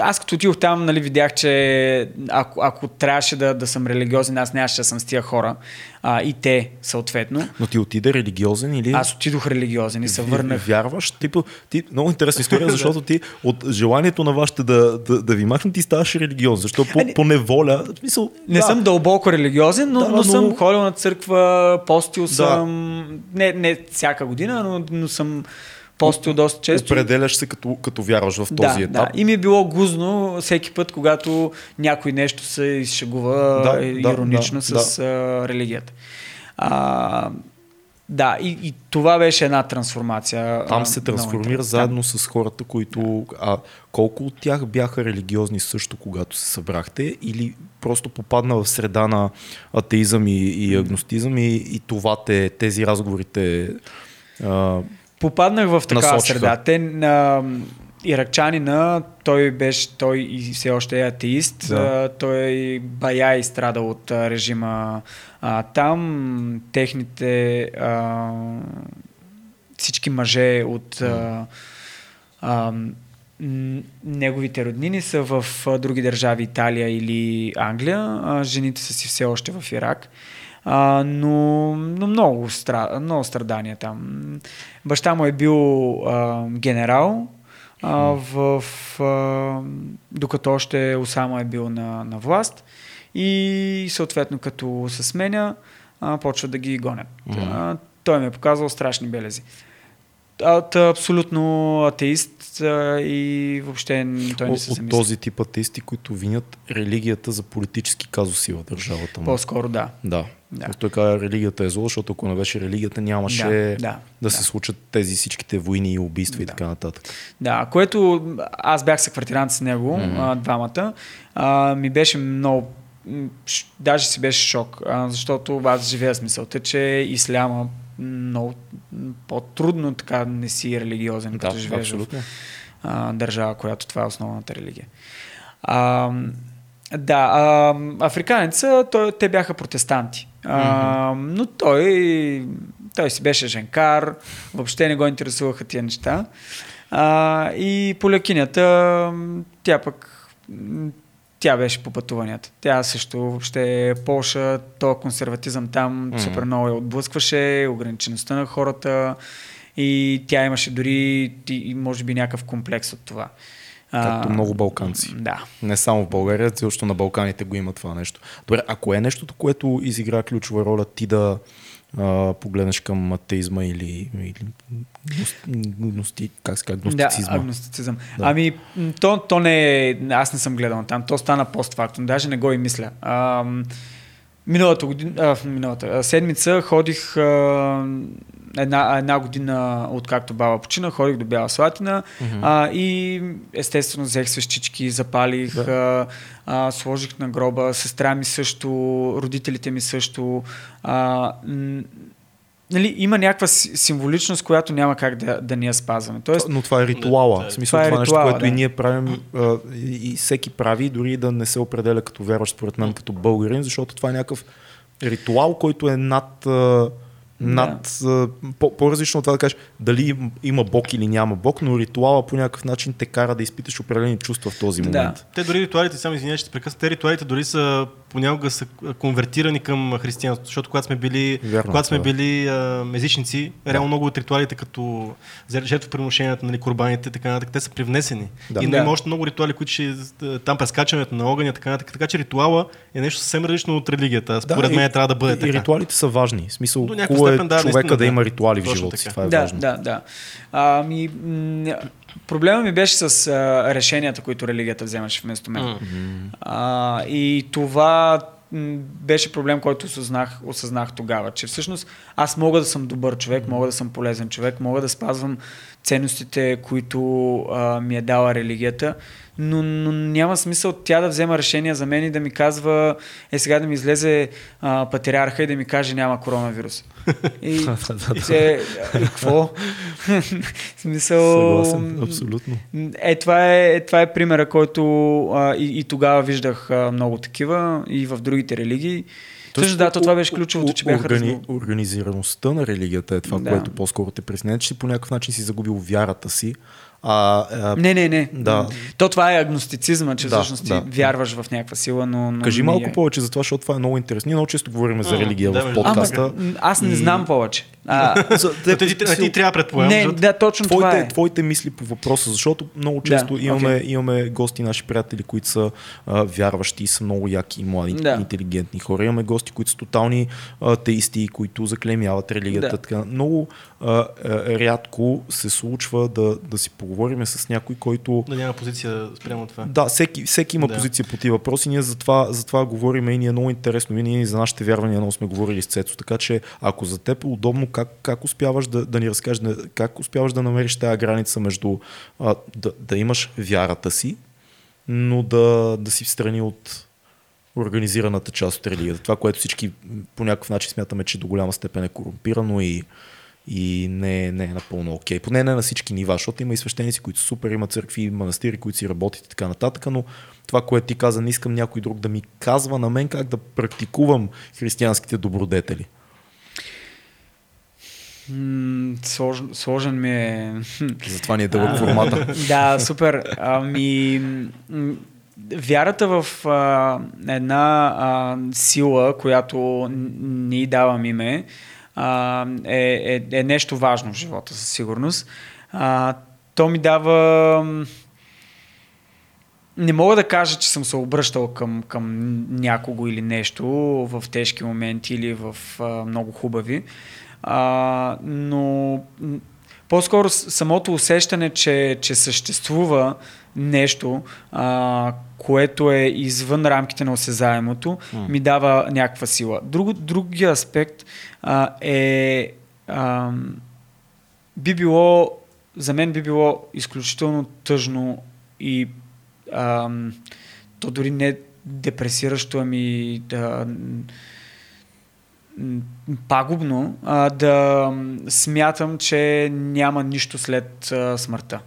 Speaker 3: аз като отидох там, нали, видях, че ако, ако трябваше да, да съм религиозен, аз нямаше да съм с тия хора. А, и те, съответно.
Speaker 1: Но ти отиде религиозен или...
Speaker 3: Аз отидох религиозен и се върнах.
Speaker 1: Вярваш? Типо, ти, много интересна история, защото ти от желанието на вашите да, да, да ви махнат, ти ставаш религиозен. Защото по,
Speaker 3: Ами-
Speaker 1: по неволя... в Смисъл,
Speaker 3: Не
Speaker 1: да,
Speaker 3: съм дълбоко религиозен, но,
Speaker 1: Да,
Speaker 3: но,
Speaker 1: но-
Speaker 3: съм ходил на църква, постил съм. Не, не всяка година, но, но съм постил доста често.
Speaker 1: Определяш се като, като вярваш в
Speaker 3: Да,
Speaker 1: този
Speaker 3: да.
Speaker 1: етап.
Speaker 3: И ми е било гузно всеки път, когато някой нещо се изшегува
Speaker 1: Да,
Speaker 3: да,
Speaker 1: да,
Speaker 3: иронично
Speaker 1: да,
Speaker 3: с а, религията. А, да, и, и това беше една трансформация.
Speaker 1: Там се трансформира заедно с хората, които... А колко от тях бяха религиозни също, когато се събрахте? Или просто попадна в среда на атеизъм и, и агностизъм и, и това те, тези разговорите... А,
Speaker 3: Попаднах в такава
Speaker 1: насочиха.
Speaker 3: среда. Те, на, иракчанина, той беше, той и все още е атеист,
Speaker 1: Да.
Speaker 3: а, той бая и страда от а, режима а, там. Техните а, всички мъже от а, а, неговите роднини са в а, други държави, Италия или Англия. А, жените са си все още в Ирак. А, но, но много, стра, много страдания там. Баща му е бил а, генерал, а, в, а, докато още Осама е бил на, на власт и съответно като се сменя, а, почва да ги гонят.
Speaker 1: Мгм.
Speaker 3: А, той ми е показал страшни белези. А, абсолютно атеист а, и въобще той не се
Speaker 1: от
Speaker 3: замисля.
Speaker 1: този тип атеисти, които винят религията за политически казуси в държавата му.
Speaker 3: По-скоро да.
Speaker 1: Да.
Speaker 3: Да.
Speaker 1: да. Той каза, религията е зло, защото ако не беше религията, нямаше
Speaker 3: Да,
Speaker 1: да,
Speaker 3: да,
Speaker 1: да се
Speaker 3: да.
Speaker 1: случат тези всичките войни и убийства и
Speaker 3: Да.
Speaker 1: така нататък.
Speaker 3: Да, което аз бях съквартирант с него, mm-hmm. двамата. А, ми беше много. Даже си беше шок, защото аз живея с мисълта, че исляма много по-трудно така не си религиозен, като живееш в а, държава, която това е основната религия. А, Да, а, африканеца, той, те бяха протестанти. А, но той, той си беше женкар, въобще не го интересуваха тия неща. А, и полякинята, тя пък тя беше по пътуванията. Тя също въобще Полша, то консерватизъм там
Speaker 1: Мгм.
Speaker 3: супер много я отблъскваше, ограничеността на хората и тя имаше дори може би някакъв комплекс от това.
Speaker 1: Както много балканци.
Speaker 3: Да.
Speaker 1: Не само в България, защото на Балканите го има това нещо. Добре, ако е нещото, което изигра ключова роля ти да а, погледнеш към атеизма или, или гност- гности, как казва, гностицизма.
Speaker 3: Да, агностицизъм.
Speaker 1: Да.
Speaker 3: Ами, то, то не е... Аз не съм гледал там. То стана постфактум. Даже не го и мисля. А, миналата година... А, миналата седмица ходих а, една, една година откакто баба почина, ходих до Бяла Слатина
Speaker 1: Мгм.
Speaker 3: а, и естествено взех свещички, запалих,
Speaker 1: Да.
Speaker 3: а, а, сложих на гроба, сестра ми също, родителите ми също. А, нали, има някаква си- символичност, която няма как да, да ни я спазваме. Тоест,
Speaker 1: Но това е ритуала.
Speaker 2: Да,
Speaker 1: в смисъл,
Speaker 3: това
Speaker 1: това
Speaker 3: е
Speaker 1: е нещо,
Speaker 3: ритуала,
Speaker 1: което и
Speaker 3: да.
Speaker 1: ние правим а, и, и всеки прави, дори да не се определя като вярващ, според мен, като българин, защото това е някакъв ритуал, който е над, а, над а, по, по-различно от това да кажеш дали им- има Бог или няма Бог, но ритуала по някакъв начин те кара да изпиташ определени чувства в този
Speaker 3: Да.
Speaker 1: момент.
Speaker 2: Те дори ритуалите, само извинявай, ще прекъсна, те ритуалите дори са понякога са конвертирани към християнството, защото когато сме били,
Speaker 1: Вярно,
Speaker 2: когато сме
Speaker 1: да.
Speaker 2: били а, езичници, реално много от ритуалите, като жертвоприношенията, нали, курбаните, така нататък, те са привнесени.
Speaker 1: Да.
Speaker 2: И
Speaker 3: Да.
Speaker 2: има още много ритуали, които ще там прескачането на огъня, така нататък. Така че ритуала е нещо съвсем различно от религията. Според
Speaker 1: и-
Speaker 2: мен трябва да бъде
Speaker 1: и,
Speaker 2: така.
Speaker 1: И ритуалите са важни. В смисъл,
Speaker 2: До
Speaker 1: е
Speaker 2: степен, да,
Speaker 1: човека
Speaker 2: наистина,
Speaker 1: да,
Speaker 2: да.
Speaker 1: има ритуали в живота си. Това е
Speaker 3: да,
Speaker 1: важно.
Speaker 3: да, да. Ами, проблема ми беше с а, решенията, които религията вземаше вместо мен.
Speaker 2: М.
Speaker 3: А, и това беше проблем, който осъзнах, осъзнах тогава, че всъщност аз мога да съм добър човек, мога да съм полезен човек, мога да спазвам ценностите, които а, ми е дала религията, но, но няма смисъл тя да взема решение за мен и да ми казва, е сега да ми излезе а, патриарха и да ми каже няма коронавирус. И, и се, какво? Смисъл...
Speaker 1: Съгласен, абсолютно.
Speaker 3: Е, това е, това е примера, който а, и, и тогава виждах а, много такива и в другите религии. Също да, то това беше ключовото, че бяха
Speaker 1: Органи,
Speaker 3: разго...
Speaker 1: Организираността на религията е това,
Speaker 3: Да.
Speaker 1: което по-скоро те притеснява, че по някакъв начин си загубил вярата си. А, а,
Speaker 3: Не, не, не.
Speaker 1: Да.
Speaker 3: То това е агностицизма, че
Speaker 1: Да,
Speaker 3: всъщност
Speaker 1: да.
Speaker 3: ти вярваш в някаква сила, но... но
Speaker 1: Кажи малко
Speaker 3: е.
Speaker 1: повече за това, защото това е много интересно. Ние много често говорим за религия
Speaker 2: да,
Speaker 1: в подкаста.
Speaker 3: Ама, аз не
Speaker 1: И-
Speaker 3: знам повече. А,
Speaker 1: За-
Speaker 2: ти, ти, ти трябва предполагам,
Speaker 3: не, да, точно това
Speaker 1: твоите,
Speaker 3: е.
Speaker 1: твоите мисли по въпроса, защото много
Speaker 3: Да,
Speaker 1: често имаме,
Speaker 3: окей.
Speaker 1: имаме гости, наши приятели, които са а, вярващи и са много яки, млади,
Speaker 3: Да.
Speaker 1: интелигентни хора. Имаме гости, които са тотални атеисти, които заклемяват религията.
Speaker 3: Да.
Speaker 1: Така. Много а, а, рядко се случва да, да си поговорим с някой, който
Speaker 2: да няма позиция спрямо това.
Speaker 1: да, всеки, всеки има
Speaker 2: Да.
Speaker 1: позиция по тези въпроси. Ние за това, за това говорим и ни е много интересно. И ние за нашите вярвания много сме говорили с Цецо. Така че ако за теб е удобно, как, как успяваш да, да ни разкажеш, да- как успяваш да намериш тази граница между а, да, да имаш вярата си, но да, да си в страни от организираната част от религията. Това, което всички по някакъв начин смятаме, че до голяма степен е корумпирано и, и не, не е напълно окей. Поне не на всички нива, защото има и свещеници, които супер, има църкви, манастири, които си работят и така нататък, но това, което ти каза, не искам някой друг да ми казва на мен как да практикувам християнските добродетели.
Speaker 3: М, сложен, сложен ми е...
Speaker 1: Затова ни е дълъг
Speaker 3: А,
Speaker 1: формата.
Speaker 3: Да, супер. Ами, вярата в а, една а, сила, която ни давам име, е, е, е нещо важно в живота, със сигурност. А, то ми дава... Не мога да кажа, че съм се обръщал към, към някого или нещо в тежки моменти или в а, много хубави, а, но по-скоро самото усещане, че, че съществува нещо, а, което е извън рамките на осезаемото,
Speaker 1: М.
Speaker 3: ми дава някаква сила. Друг, другия аспект а, е. А, би било. За мен би било изключително тъжно и. А, то дори не депресиращо, ами да. пагубно а, да смятам, че няма нищо след а, смъртта.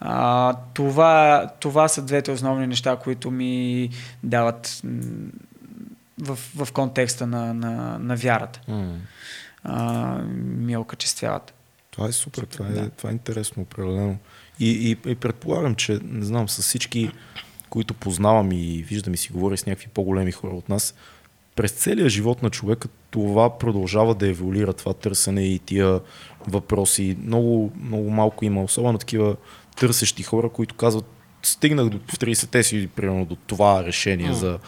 Speaker 3: А, това, това са двете основни неща, които ми дават в, в контекста на, на, на вярата. А, ми окачествяват.
Speaker 1: Това е супер, това е,
Speaker 3: Да.
Speaker 1: това е интересно, определено. И, и, и предполагам, че, не знам, с всички, които познавам и виждам и си говоря с някакви по-големи хора от нас, през целия живот на човека това продължава да еволюира, това търсене и тия въпроси. Много, много малко има, особено такива търсещи хора, които казват, стигнах до в 30-те си, примерно, до това решение
Speaker 2: М.
Speaker 1: за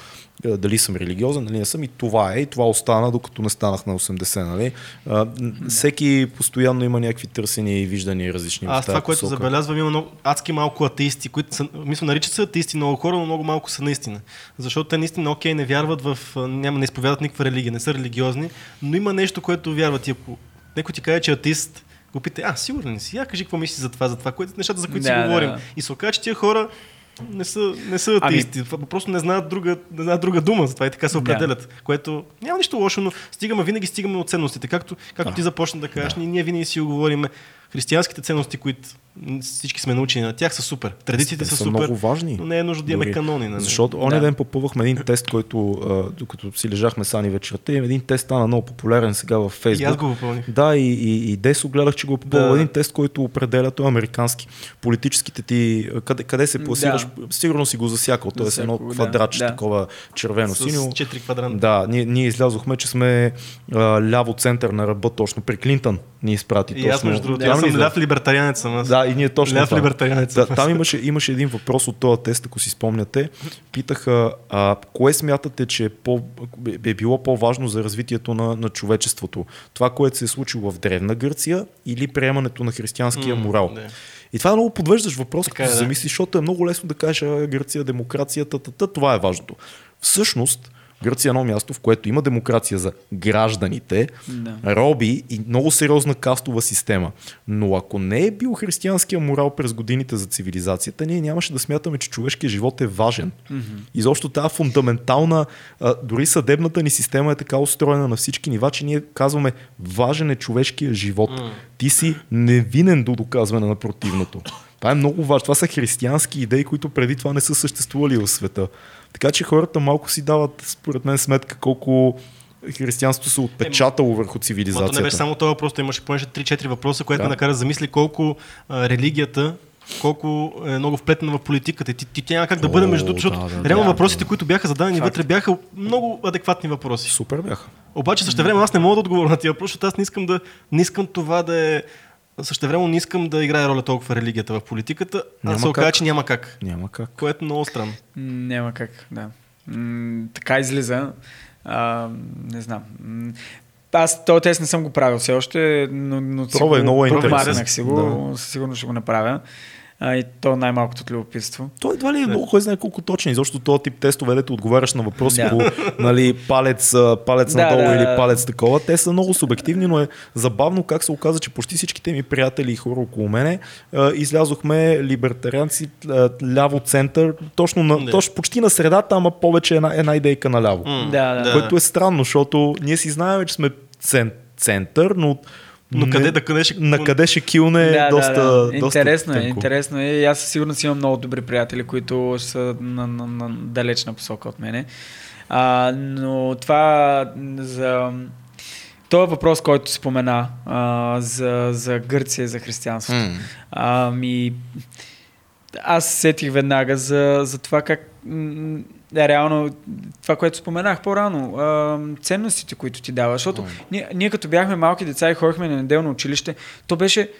Speaker 1: е, дали съм религиозен, дали не съм и това е, и това остана, докато не станах на 80, нали? А, всеки постоянно има някакви търсения и виждания различни.
Speaker 2: Аз това, което
Speaker 1: посока.
Speaker 2: забелязвам, има много, адски малко атеисти, които са, мисля, наричат се атеисти много хора, но много малко са наистина. Защото те наистина, окей, не вярват в, няма, не изповядат никаква религия, не са религиозни, но има нещо, което вярват. И ако някой ти каже, че е атеист, го питай, а, сигурен си? Я кажи какво мислиш за това, за това, което, нещата, за които
Speaker 3: Да,
Speaker 2: си
Speaker 3: да.
Speaker 2: говорим. И се оказа, че тия хора не са, не са атеисти. Ами... Просто не знаят, друга, не знаят друга дума, затова и така се
Speaker 3: Да.
Speaker 2: определят. Което няма нищо лошо, но стигаме, винаги стигаме от ценностите. Както, както ти започна да кажеш, ние, ние винаги си говорим християнските ценности, които всички сме научени на тях, са супер. Традициите
Speaker 1: Те
Speaker 2: са,
Speaker 1: са
Speaker 2: супер,
Speaker 1: много важни.
Speaker 2: но не е нужда да имаме канони. Нали?
Speaker 1: Защото оня
Speaker 3: Да.
Speaker 1: ден попълвахме един тест, който, докато си лежахме сани вечерта, и един тест стана много популярен сега във
Speaker 2: и аз
Speaker 1: Фейсбук.
Speaker 2: го попълних.
Speaker 1: Да, и, и, и Десо гледах, че го е попълва.
Speaker 2: Да.
Speaker 1: Един тест, който определя, той е американски. Политическите ти, къде, къде се пласираш, сигурно си го засякал. Т.е. едно
Speaker 3: Засякал, да,
Speaker 1: квадратче,
Speaker 3: да.
Speaker 1: такова червено-синьо.
Speaker 2: С 4 квадранта.
Speaker 1: Да, ние, ние излязохме, че сме а, ляво център на ръба точно при Клинтън. Ни изпрати
Speaker 2: И
Speaker 1: точно.
Speaker 2: аз между другото, аз съм ляв либертарианец съм. Аз.
Speaker 1: Да, и ние точно
Speaker 2: Ляв либертарианец
Speaker 1: Да, там имаше, имаше един въпрос от този тест, ако си спомняте. Питаха, а, кое смятате, че е, по, е било по-важно за развитието на, на човечеството? Това, което се е случило в Древна Гърция или приемането на християнския морал?
Speaker 2: да.
Speaker 1: И това е много подвеждаш въпрос,
Speaker 2: Така
Speaker 1: като
Speaker 2: е,
Speaker 1: се
Speaker 2: да.
Speaker 1: замислиш, защото е много лесно да кажеш а, Гърция, демокрацията, тата, това е важното. Всъщност, Гърция е едно място, в което има демокрация за гражданите,
Speaker 3: Да.
Speaker 1: роби и много сериозна кастова система. Но ако не е бил християнския морал през годините за цивилизацията, ние нямаше да смятаме, че човешкият живот е важен. Изобщо тази фундаментална, дори съдебната ни система е така устроена на всички нива, че ние казваме важен е човешкия живот.
Speaker 2: М.
Speaker 1: Ти си невинен до доказване на противното. Това е много важно. Това са християнски идеи, които преди това не са съществували в света. Така че хората малко си дават, според мен, сметка колко християнството се отпечатало върху
Speaker 2: Ма то не
Speaker 1: цивилизацията.
Speaker 2: беше само това въпрос, то имаше понеже 3-4 въпроса, което
Speaker 1: Да.
Speaker 2: ме накара да замисли колко а, религията колко е много вплетена в политиката. Ти, ти, тя няма как да бъде между другото, защото
Speaker 1: да, да,
Speaker 2: реално
Speaker 1: да,
Speaker 2: въпросите,
Speaker 1: да.
Speaker 2: които бяха зададени
Speaker 3: Факт.
Speaker 2: вътре, бяха много адекватни въпроси.
Speaker 1: Супер бяха.
Speaker 2: Обаче също време аз не мога да отговоря на тия въпроси, защото аз не искам, да, не искам това да е... Също време не искам да играе роля толкова религията в политиката, а
Speaker 1: Няма
Speaker 2: се оказа, че няма как.
Speaker 1: Няма как.
Speaker 2: Което е много странно.
Speaker 3: Няма как, да. М, така излиза. А, не знам. Аз този тест не съм го правил все още, но, но го
Speaker 1: много е интересен.
Speaker 3: си го, със сигурно ще го направя. А, и то най-малкото от любопитство.
Speaker 1: Той едва ли е много, кой знае колко точен. Защото този тип тестове, дето отговаряш на въпроси
Speaker 3: Да.
Speaker 1: по нали, палец, палец
Speaker 3: Да,
Speaker 1: надолу
Speaker 3: да,
Speaker 1: или палец такова, те са много субективни, но е забавно как се оказа, че почти всичките ми приятели и хора около мене а, излязохме либертарианци, а, ляво център, точно, на,
Speaker 2: Да.
Speaker 1: точно почти на средата, ама повече една, една идейка наляво.
Speaker 2: М,
Speaker 3: Да, да.
Speaker 1: Което е странно, защото ние си знаем, че сме цен, център, но
Speaker 2: Но
Speaker 1: не-
Speaker 2: къде да къде ще...
Speaker 1: на къде ще килне
Speaker 3: да,
Speaker 1: доста,
Speaker 3: да, да.
Speaker 1: доста
Speaker 3: Интересно е,
Speaker 1: тънко.
Speaker 3: интересно е. И аз със сигурност имам много добри приятели, които са на, на, на далечна посока от мене. А, но това за... Това въпрос, който спомена а, за, за Гърция, за християнството.
Speaker 1: М.
Speaker 3: Ами, аз се сетих веднага за, за това как да, реално това, което споменах по-рано, а, ценностите, които ти дава. Защото ние, ние като бяхме малки деца и ходихме на неделно училище, то беше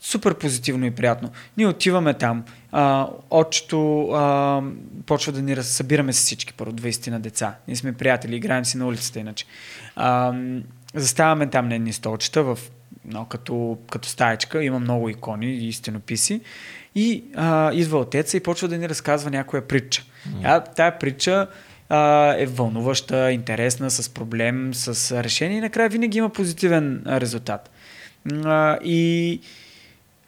Speaker 3: супер позитивно и приятно. Ние отиваме там, а, отчето а, почва да ни раз... събираме се всички, първо 20 на деца. Ние сме приятели, играем си на улицата иначе. А, заставаме там на едни столчета, в, no, като, като стаечка, има много икони и стенописи. И а, идва отеца и почва да ни разказва някоя притча. А, тая притча а, е вълнуваща, интересна, с проблем, с решение и накрая винаги има позитивен резултат. А, и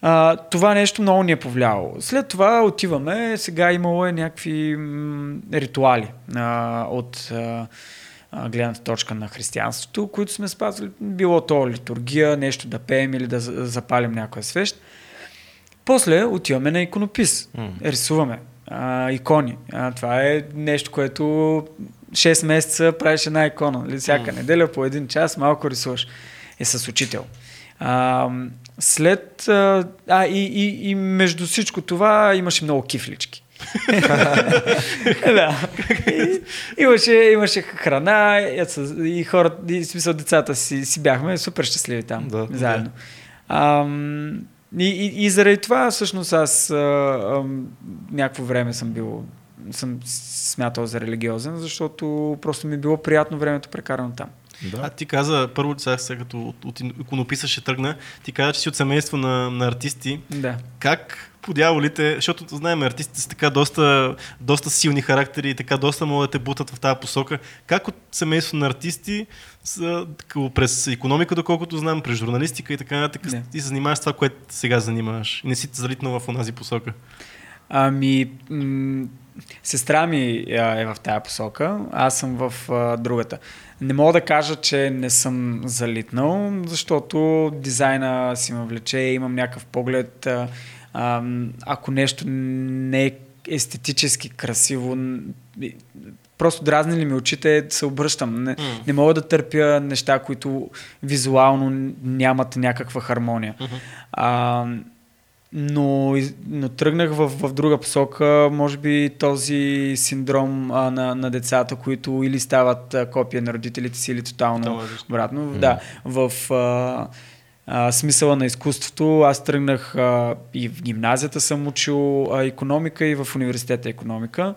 Speaker 3: а, това нещо много ни е повлияло. След това отиваме, сега имало е някакви м, ритуали а, от а, гледната точка на християнството, които сме спазвали. Било то литургия, нещо да пеем или да за- запалим някоя свещ. После отиваме на иконопис.
Speaker 1: М.
Speaker 3: Рисуваме а, икони. А, това е нещо, което 6 месеца правиш една икона. Нали? Всяка неделя по един час малко рисуваш. Е с учител. А, след... А, а и, и, и между всичко това имаше много кифлички. да. И, имаше, имаше храна и, хората, и смисъл децата си, си бяхме супер щастливи там,
Speaker 1: Да.
Speaker 3: заедно. Ам, и, и, и заради това всъщност аз а, някакво време съм бил съм смятал за религиозен, защото просто ми е било приятно времето прекарано там.
Speaker 2: А
Speaker 1: Да.
Speaker 2: ти каза, първо, сега, сега като от, от иконописа ще тръгна, ти каза, че си от семейство на, на артисти.
Speaker 3: Да.
Speaker 2: Как по дяволите, защото знаем, артистите са така доста, доста силни характери и така доста могат да те бутат в тази посока. Как от семейство на артисти са, през економика, доколкото знам, през журналистика и така нататък, ти се занимаваш с това, което сега занимаваш. Не си залитнал в онази посока.
Speaker 3: Ами, м- сестра ми е в тая посока, аз съм в а, другата. Не мога да кажа, че не съм залитнал, защото дизайна си ме влече, имам някакъв поглед. А, а, ако нещо не е естетически красиво, просто дразни ли ми очите, се обръщам. Не,
Speaker 2: М.
Speaker 3: не мога да търпя неща, които визуално нямат някаква хармония. А, но, но тръгнах в, в друга посока, може би този синдром а, на, на децата, които или стават а, копия на родителите си, или тотално обратно. Да, в а, смисъла на изкуството аз тръгнах а, и в гимназията съм учил а, економика и в университета економика.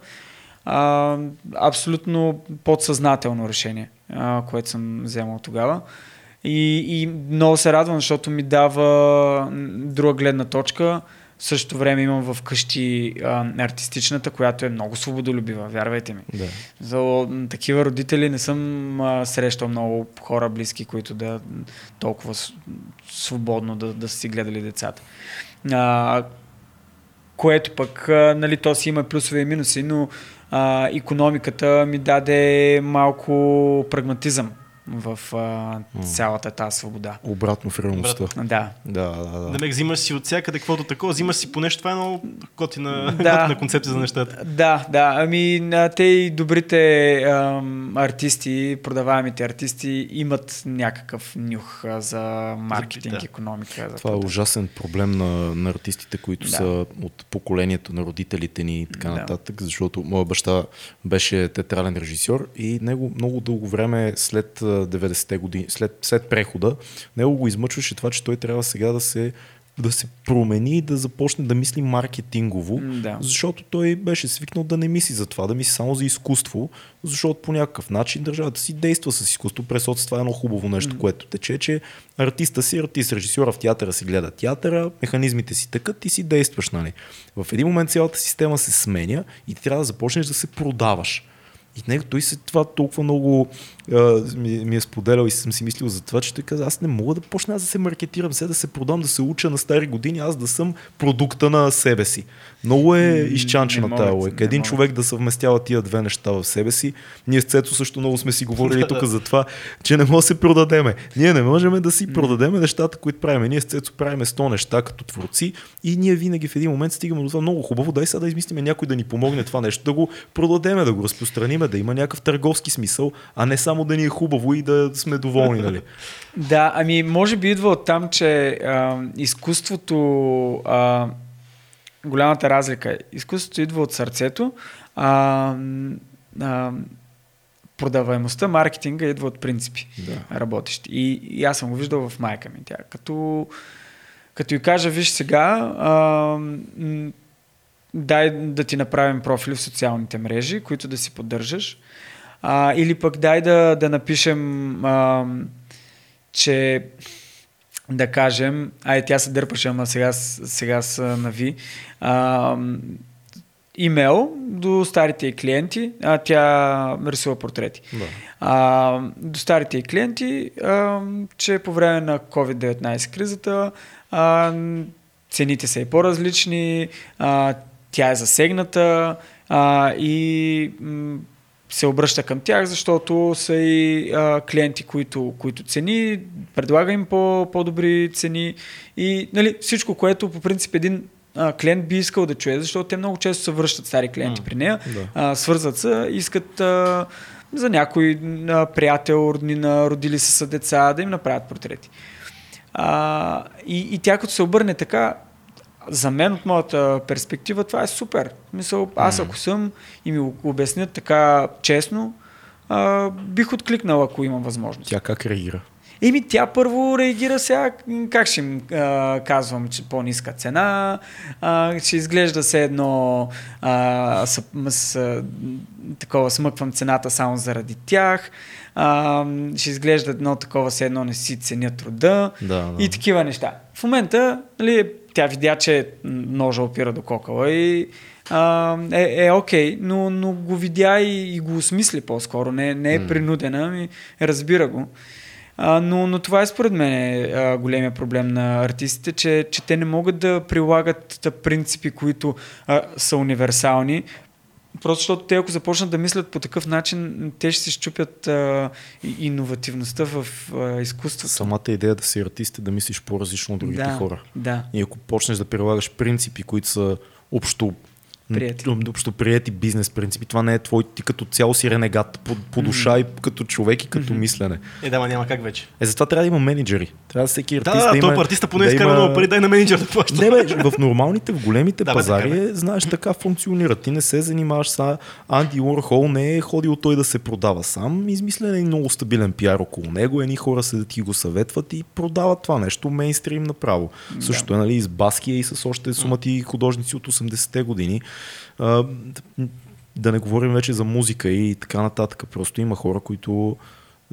Speaker 3: А, абсолютно подсъзнателно решение, а, което съм вземал тогава. И, и много се радвам, защото ми дава друга гледна точка. В същото време имам в къщи а, артистичната, която е много свободолюбива, вярвайте ми.
Speaker 1: да.
Speaker 3: За такива родители не съм а, срещал много хора близки, които да толкова свободно да, да са си гледали децата. А, което пък, а, нали, то си има плюсове и минуси, но а, економиката ми даде малко прагматизъм в а, цялата тази свобода.
Speaker 1: Обратно в реалността.
Speaker 3: Да.
Speaker 1: Да, да, да.
Speaker 2: Да ме взимаш си от всякъде каквото такова, взимаш си по нещо, това е много готина,
Speaker 3: Да.
Speaker 2: готина концепция за нещата.
Speaker 3: Да, да. Ами, те и добрите ам, артисти, продаваемите артисти имат някакъв нюх а, за маркетинг,
Speaker 2: да.
Speaker 3: економика. За
Speaker 1: Това е ужасен проблем на, на артистите, които
Speaker 3: Да.
Speaker 1: са от поколението на родителите ни и така
Speaker 3: Да.
Speaker 1: нататък, защото моя баща беше театрален режисьор и него много дълго време след а, 90-те години, след, след прехода, него го измъчваше това, че той трябва сега да се да се промени и да започне да мисли маркетингово,
Speaker 3: да.
Speaker 1: защото той беше свикнал да не мисли за това, да мисли само за изкуство, защото по някакъв начин държавата си действа с изкуство. През това е едно хубаво нещо, което тече, че артиста си, артист, режисьора в театъра си гледа театъра, механизмите си тъкат и си действаш. Нали? В един момент цялата система се сменя и ти трябва да започнеш да се продаваш. И него той се това толкова много а, ми, ми е споделял и съм си мислил за това, че той каза, аз не мога да почна аз да се маркетирам, сега да се продам, да се уча на стари години, аз да съм продукта на себе си. Много е изчанчена тази лойка. Един
Speaker 3: могат.
Speaker 1: човек да съвместява тия две неща в себе си. Ние с Цецо също много сме си говорили тук за това, че не може да се продадеме. Ние не можем да си продадеме нещата, които правиме. Ние с Цецо правиме 100 неща като творци и ние винаги в един момент стигаме до това много хубаво. Дай сега да измислиме някой да ни помогне това нещо, да го продадеме, да го разпространиме, да има някакъв търговски смисъл, а не само да ни е хубаво и да сме доволни. Нали?
Speaker 3: Да, ами може би идва от там, че а, изкуството, а, голямата разлика е, изкуството идва от сърцето, а, а, продаваемостта, маркетинга идва от принципи
Speaker 1: Да.
Speaker 3: работещи. И, и аз съм го виждал в майка ми. Тя, като, като й кажа, виж сега, а, дай да ти направим профили в социалните мрежи, които да си поддържаш. А, или пък дай да, да напишем, а, че да кажем, ай тя се дърпаше, ама сега, сега са на ви, а, имейл до старите й клиенти, а тя рисува портрети.
Speaker 1: Да.
Speaker 3: А, до старите й клиенти, а, че по време на COVID-19 кризата а, цените са и по-различни, а, тя е засегната а, и м, се обръща към тях, защото са и а, клиенти, които, които цени, предлага им по, по-добри цени и нали, всичко, което по принцип един а, клиент би искал да чуе, защото те много често се връщат стари клиенти
Speaker 2: М,
Speaker 3: при нея,
Speaker 1: да.
Speaker 3: а, свързват се, искат а, за някой а, приятел, роднина, родили се са деца, да им направят портрети. А, и, и тя като се обърне така, за мен от моята перспектива това е супер. Мисъл, аз ако съм и ми обяснят така честно, а, бих откликнал, ако имам възможност.
Speaker 1: Тя как реагира?
Speaker 3: Еми, тя първо реагира сега, как ще им а, казвам, че по-ниска цена, а, ще изглежда се едно а, с, с, такова смъквам цената само заради тях, а, ще изглежда едно такова се едно не си ценя труда
Speaker 1: Да, да.
Speaker 3: и такива неща. В момента, нали, тя видя, че ножа опира до кокала и а, е, е окей, но, но го видя и, и го осмисли по-скоро. Не, не е принудена, ми разбира го. А, но, но това е според мен е, а, големия проблем на артистите, че, че те не могат да прилагат принципи, които а, са универсални. Просто защото те ако започнат да мислят по такъв начин, те ще си щупят а, иновативността в а, изкуството.
Speaker 1: Самата идея да си артист е да мислиш по-различно от другите
Speaker 3: да,
Speaker 1: хора.
Speaker 3: Да.
Speaker 1: И ако почнеш да прилагаш принципи, които са общо
Speaker 3: Приети.
Speaker 1: общо приети бизнес принципи, това не е твой, ти като цяло си ренегат по, по душа и като човек и като мислене.
Speaker 2: Е, да, ма няма как вече.
Speaker 1: Е, затова трябва да има менеджери. Трябва да всеки артист
Speaker 2: Да,
Speaker 1: да,
Speaker 2: да,
Speaker 1: има...
Speaker 2: топ артиста поне
Speaker 1: да
Speaker 2: изкара
Speaker 1: има-
Speaker 2: много пари, дай на менеджер да плаща.
Speaker 1: Не, бе, в нормалните, в големите
Speaker 2: Да, бе,
Speaker 1: пазари,
Speaker 2: така,
Speaker 1: е, знаеш, така функционира. Ти не се занимаваш с Анди Уорхол, не е ходил той да се продава сам. Измислен е много стабилен пиар около него. Едни хора се да ти го съветват и продават това нещо мейнстрим направо. Да. Също е нали, с Баския и с още сумати художници от 80-те години. А, да не говорим вече за музика и така нататък. Просто има хора, които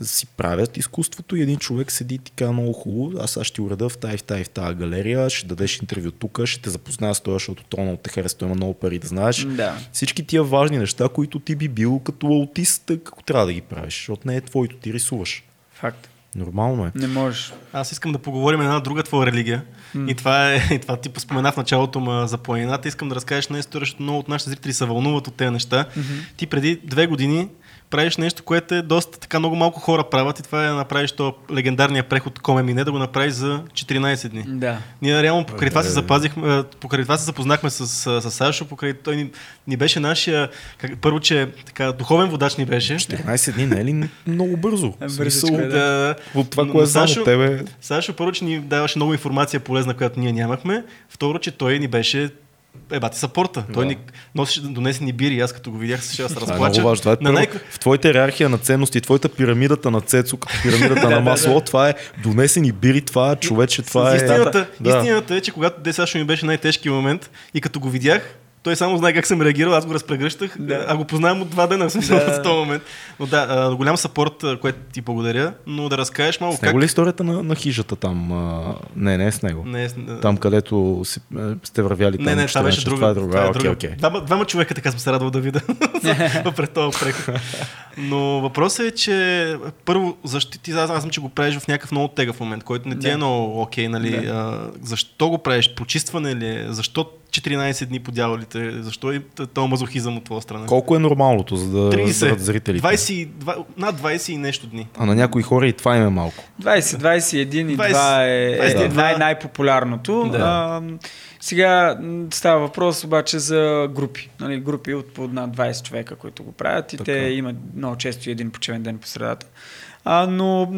Speaker 1: си правят изкуството и един човек седи така много хубаво. Аз сега ще уреда в тази, в тази, в тази галерия, ще дадеш интервю тук, ще те запозная с това, защото то много те харесва, той има много пари да знаеш.
Speaker 3: Да.
Speaker 1: Всички тия важни неща, които ти би бил като аутист, ако трябва да ги правиш, защото не е твоето, ти рисуваш.
Speaker 3: Факт.
Speaker 1: Нормално е.
Speaker 3: Не можеш.
Speaker 2: Аз искам да поговорим една друга твоя религия. И това е, и това ти спомена в началото ма за планината. Искам да разкажеш една история, защото много от нашите зрители се вълнуват от тези неща. Ти преди две години правиш нещо, което е доста така много малко хора правят и това е да направиш то легендарния преход Коме Мине, да го направиш за 14 дни.
Speaker 3: Да.
Speaker 2: Ние реално покрай това се
Speaker 1: Е.
Speaker 2: запазихме, покрай това се запознахме с, с, с Сашо, покрай той ни, ни беше нашия, как, първо, че така, духовен водач ни беше.
Speaker 1: 14 дни не е ли много бързо?
Speaker 3: Е, бързичко е, да.
Speaker 2: Да,
Speaker 1: От това,
Speaker 2: Но-
Speaker 1: което
Speaker 2: но
Speaker 1: е знам от тебе.
Speaker 2: Сашо първо, че ни даваше много информация полезна, която ние нямахме. Второ, че той ни беше е, бати сапорта. Той
Speaker 1: Да.
Speaker 2: ни носеше, донесе ни бири. Аз като го видях, ще се
Speaker 1: Това е
Speaker 2: разплача.
Speaker 1: много важно. Това е
Speaker 2: на най-
Speaker 1: в твоята иерархия на ценности, твоята пирамидата на Цецо, като пирамидата на масло, това е донесени бири, това е човече, това е...
Speaker 2: истината,
Speaker 1: Да.
Speaker 2: истината е, че когато де ми беше най-тежкият момент и като го видях, той само знае как съм реагирал, аз го разпрегръщах,
Speaker 3: Да.
Speaker 2: а го познавам от два дена смисъл
Speaker 3: Да.
Speaker 2: в този момент. Но да, а, голям сапорт, което ти благодаря, но да разкажеш малко
Speaker 1: С него
Speaker 2: как...
Speaker 1: ли е историята на, на хижата там? А, не, не е с него.
Speaker 2: Не, с-
Speaker 1: Там, където си, е, сте вървяли там.
Speaker 2: Не, не, това
Speaker 1: 14,
Speaker 2: беше друга.
Speaker 1: Това е друга. А, окей,
Speaker 2: друга.
Speaker 1: окей.
Speaker 2: Двама, двама човека така съм се радвал да видя пред този преход. Но въпросът е, че първо, защо ти, аз знам, че го правиш в някакъв много тегъв момент, който не ти е
Speaker 3: Да.
Speaker 2: много окей, нали? А, защо го правиш? Почистване ли е? Защо 14 дни по дяволите? Защо е този мазохизъм от твоя страна?
Speaker 1: Колко е нормалното, за да
Speaker 2: 30,
Speaker 1: разберат зрителите?
Speaker 2: 20, два- над 20 и нещо дни.
Speaker 1: А на някои хора и това им е малко.
Speaker 3: 20, 21 и
Speaker 2: 20,
Speaker 3: 2 е,
Speaker 2: 22.
Speaker 3: е най- най-популярното.
Speaker 2: Да.
Speaker 3: А, сега става въпрос обаче за групи. Нали, групи от по над 20 човека, които го правят и
Speaker 1: Така.
Speaker 3: те имат много често един почивен ден по средата. А, но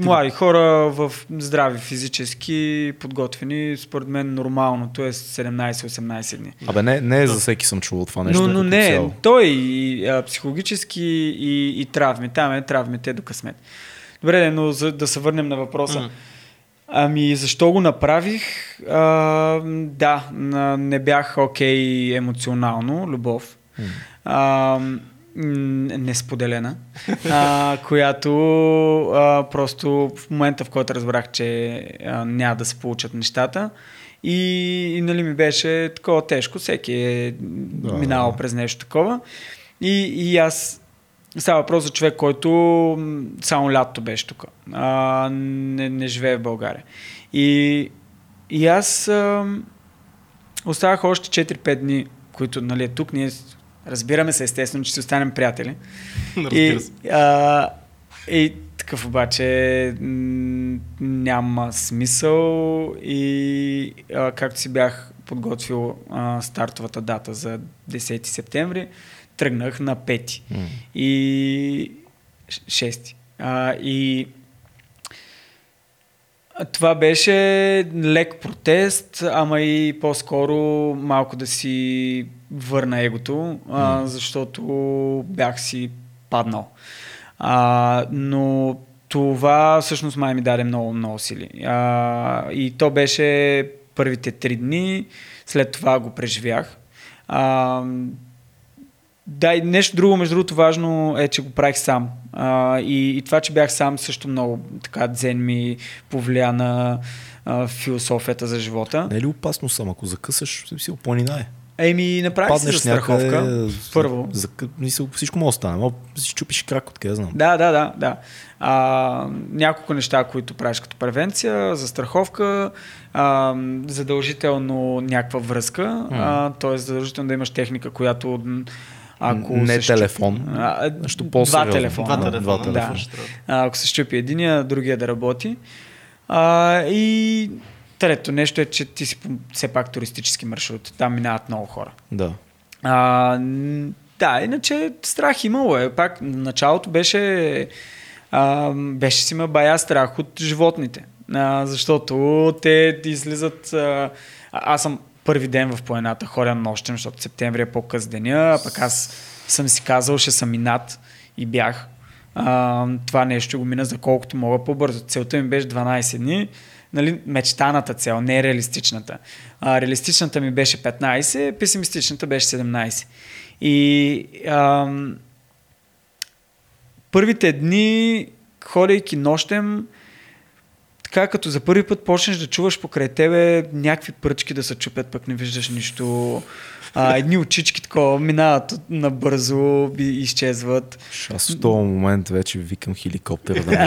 Speaker 3: млади хора в здрави физически, подготвени, според мен нормалното е 17-18 дни.
Speaker 1: Абе, не, не е за всеки съм чувал това нещо.
Speaker 3: но, но не,
Speaker 1: цяло.
Speaker 3: той и а, психологически и, и травми. Там е травмите до късмет. Добре, но за да се върнем на въпроса.
Speaker 2: М.
Speaker 3: Ами, защо го направих? А, да, не бях окей емоционално, любов. А, м, несподелена, а, която а, просто в момента, в който разбрах, че а, няма да се получат нещата, и, и нали ми беше такова тежко, всеки е
Speaker 1: Да,
Speaker 3: минавал
Speaker 1: да.
Speaker 3: през нещо такова. И, и аз Става въпрос за човек, който само лятото беше тук. А, не, не живее в България. И, и аз а, оставах още 4-5 дни, които нали, тук. Ние разбираме се естествено, че си останем приятели.
Speaker 2: Разбира
Speaker 3: И,
Speaker 2: се.
Speaker 3: а, и такъв обаче м, няма смисъл и а, както си бях подготвил а, стартовата дата за 10 септември, тръгнах на 5
Speaker 1: М.
Speaker 3: и 6. А, и това беше лек протест, ама и по-скоро малко да си върна егото, а, защото бях си паднал. А, но това всъщност май ми даде много, много сили. А, и то беше първите три дни, след това го преживях. А, да, и нещо друго, между другото, важно е, че го правих сам. А, и, и това, че бях сам, също много така дзен ми повлия на а, философията за живота.
Speaker 1: Не е ли опасно сам, ако закъсаш, си планина е.
Speaker 3: Еми, направих си застраховка.
Speaker 1: някъде,
Speaker 3: Първо.
Speaker 1: За, мисъл, всичко може да стане. Да си чупиш крак, откъде знам.
Speaker 3: Да, да, да, да. А, няколко неща, които правиш като превенция, застраховка, а, задължително някаква връзка, а, т.е. задължително да имаш техника, която ако
Speaker 1: Не
Speaker 3: се щупи-
Speaker 1: телефон,
Speaker 3: а,
Speaker 1: нещо
Speaker 3: два телефона.
Speaker 2: Два
Speaker 1: Да,
Speaker 2: телефона.
Speaker 1: два
Speaker 3: Да.
Speaker 1: телефона.
Speaker 2: трябва.
Speaker 3: А, ако се щупи единия, другия да работи. А, и трето нещо е, че ти си все пак туристически маршрут. Там минават много хора.
Speaker 1: Да.
Speaker 3: А, да, иначе страх имало е. Пак началото беше, а, беше си ме бая страх от животните. А, защото те излизат... А, аз съм първи ден в планината, ходя нощем, защото септември е по-къс деня, а пък аз съм си казал, ще съм и над и бях. А, това нещо го мина за колкото мога по-бързо. Целта ми беше 12 дни. Нали, мечтаната цел, не реалистичната. А, реалистичната ми беше 15, песимистичната беше 17. И ам, първите дни, ходейки нощем, така като за първи път почнеш да чуваш покрай тебе някакви пръчки да се чупят, пък не виждаш нищо. А, едни очички такова минават набързо и изчезват.
Speaker 1: Аз в този момент вече викам хеликоптер да ме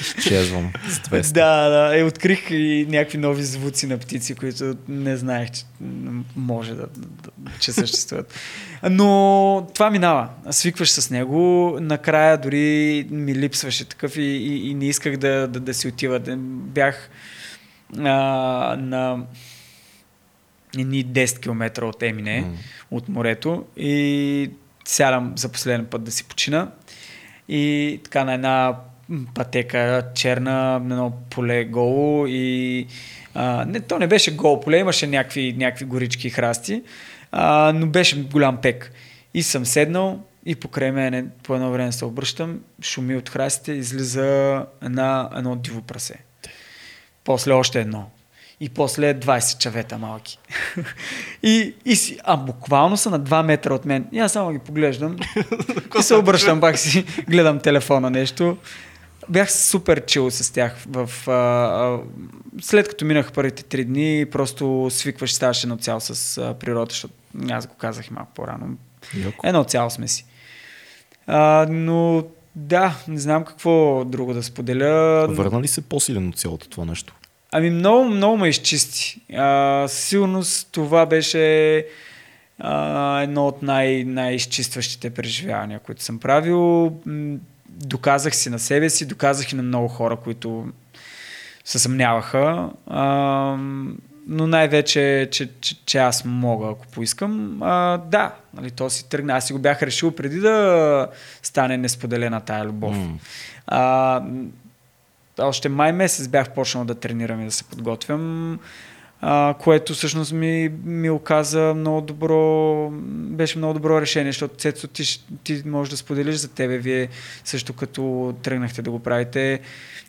Speaker 1: изчезвам с 200.
Speaker 3: Да, да. И открих и някакви нови звуци на птици, които не знаех, че може да, че съществуват. Но това минава. Свикваш с него. Накрая дори ми липсваше такъв и, и, и не исках да, да, да си отива. Бях а, на едни 10 км от Емине,
Speaker 1: М.
Speaker 3: от морето и сядам за последен път да си почина. И така на една пътека черна, на едно поле голо и а, не, то не беше голо поле, имаше някакви, някакви горички и храсти, а, но беше голям пек. И съм седнал и покрай мене по едно време се обръщам, шуми от храстите, излиза една, едно диво прасе. После още едно. И после 20 чавета малки. и, и си, а буквално са на 2 метра от мен. И аз само ги поглеждам. и се обръщам пак си, гледам телефона нещо. Бях супер чил с тях. В, а, а, след като минах първите три дни, просто свикваш, ставаш едно цяло с а, природата, защото аз го казах и малко по-рано.
Speaker 1: Яко.
Speaker 3: Едно цяло сме си. А, но да, не знам какво друго да споделя.
Speaker 1: Върна ли се по-силен от цялото това нещо?
Speaker 3: Ами много, много ме изчисти. А, със сигурност това беше а, едно от най- най-изчистващите преживявания, които съм правил. Доказах си на себе си, доказах и на много хора, които се съмняваха. А, но най-вече, че, че, че аз мога, ако поискам. А, да, нали, то си тръгна. Аз си го бях решил преди да стане несподелена тая любов.
Speaker 1: М.
Speaker 3: А, още май месец бях почнал да тренирам и да се подготвям, а, което всъщност ми, ми оказа много добро, беше много добро решение, защото Цецо, ти, ти можеш да споделиш за тебе, вие също като тръгнахте да го правите.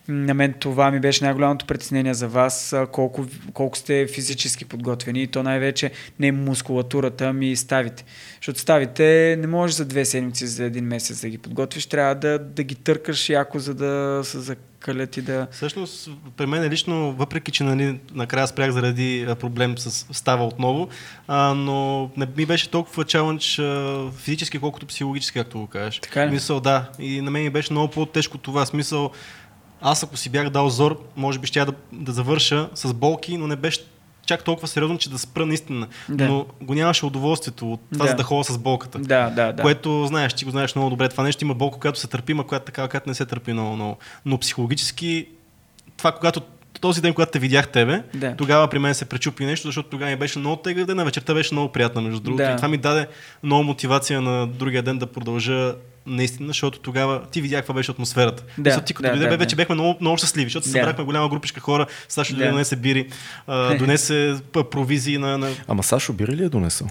Speaker 3: На мен това ми беше най-голямото притеснение за вас, колко, колко сте физически подготвени и то най-вече не мускулатурата, ми ставите. Защото ставите не можеш за две седмици, за един месец да ги подготвиш, трябва да, да ги търкаш яко, за да се закалят и да...
Speaker 2: Всъщност, при мен лично, въпреки че нали, накрая спрях заради проблем с става отново, а, но не ми беше толкова чалендж а, физически, колкото психологически, както го кажеш.
Speaker 3: Така ли?
Speaker 2: Мисъл, да. И на мен ми беше много по-тежко това. Смисъл, аз ако си бях дал зор, може би ще да, да завърша с болки, но не беше чак толкова сериозно, че да спра наистина.
Speaker 3: Да.
Speaker 2: Но го нямаше удоволствието от това,
Speaker 3: Да.
Speaker 2: за да ходя с болката.
Speaker 3: Да, да, да.
Speaker 2: Което знаеш, ти го знаеш много добре. Това нещо има болка, която се търпи, има която така, която не се търпи много, много. Но психологически, това когато този ден, когато те видях тебе,
Speaker 3: Да.
Speaker 2: тогава при мен се пречупи нещо, защото тогава ми беше много тегър ден, а вечерта беше много приятна, между другото.
Speaker 3: Да.
Speaker 2: И това ми даде много мотивация на другия ден да продължа наистина, защото тогава ти видях каква беше атмосферата.
Speaker 3: Да,
Speaker 2: Мисля, ти като
Speaker 3: да,
Speaker 2: дойде,
Speaker 3: да,
Speaker 2: бе, вече бяхме много, много щастливи, защото се
Speaker 3: Да.
Speaker 2: събрахме голяма групичка хора, Сашо
Speaker 3: Да.
Speaker 2: донесе бири, а, донесе провизии на, на
Speaker 1: Ама Сашо бири ли е донесъл?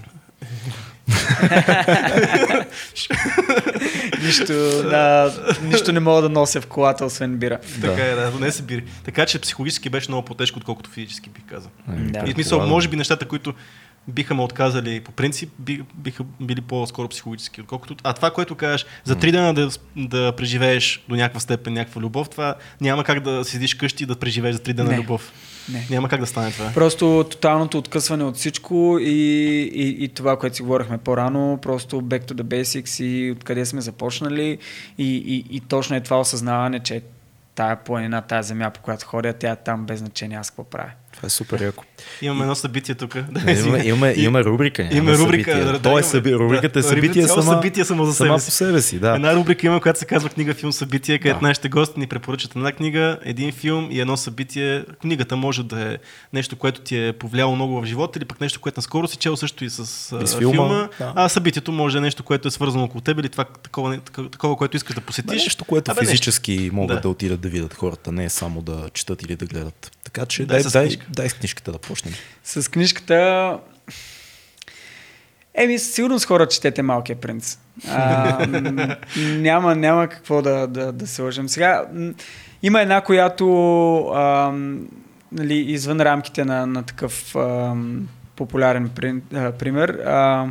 Speaker 3: нищо, да, нищо не мога да нося в колата, освен бира.
Speaker 2: Така е, да, донесе бири. Така че психологически беше много по-тежко, отколкото физически бих казал.
Speaker 1: Ами,
Speaker 3: Да.
Speaker 2: И в смисъл, може би нещата, които биха ме отказали по принцип, би, биха били по-скоро психологически, отколкото. А това, което кажеш, за три дена да, да преживееш до някаква степен някаква любов, това няма как да седиш къщи и да преживееш за три дена
Speaker 3: Не.
Speaker 2: любов.
Speaker 3: Не.
Speaker 2: Няма как да стане това.
Speaker 3: Просто тоталното откъсване от всичко и, и, и това, което си говорихме по-рано, просто back to the basics и откъде сме започнали и, и, и точно е това осъзнаване, че тая планина, тая земя, по която ходя, тя е там без значение аз какво правя.
Speaker 1: Това е супер яко.
Speaker 2: Имаме едно събитие тук. Да,
Speaker 1: имаме, имаме, имаме рубрика.
Speaker 2: Имаме рубрика,
Speaker 1: събитие.
Speaker 2: да, да,
Speaker 1: То е съби... Рубриката е
Speaker 2: Да,
Speaker 1: събитие сама,
Speaker 2: събитие само за
Speaker 1: сама
Speaker 2: себе
Speaker 1: по
Speaker 2: си.
Speaker 1: себе си. Да.
Speaker 2: Една рубрика има, която се казва книга, филм, събитие, където
Speaker 1: Да.
Speaker 2: нашите гости ни препоръчат една книга, един филм и едно събитие. Книгата може да е нещо, което ти е повлияло много в живота или пък нещо, което наскоро си чел също и с,
Speaker 1: И с филма,
Speaker 2: филма.
Speaker 1: да.
Speaker 2: А събитието може да е нещо, което е свързано около теб или това такова, такова, такова което искаш да посетиш.
Speaker 1: нещо, което
Speaker 2: Абе, нещо.
Speaker 1: физически могат
Speaker 2: Да.
Speaker 1: да. отидат да видят хората, не е само да четат или да гледат. Така че
Speaker 2: Дай
Speaker 1: дай, дай. Дай с книжката да почнем.
Speaker 3: С книжката... Еми, със сигурност хора четете Малкия принц. А, няма, няма какво да, да, да се лъжем. Сега, има една, която а, нали, извън рамките на, на такъв а, популярен пример. А,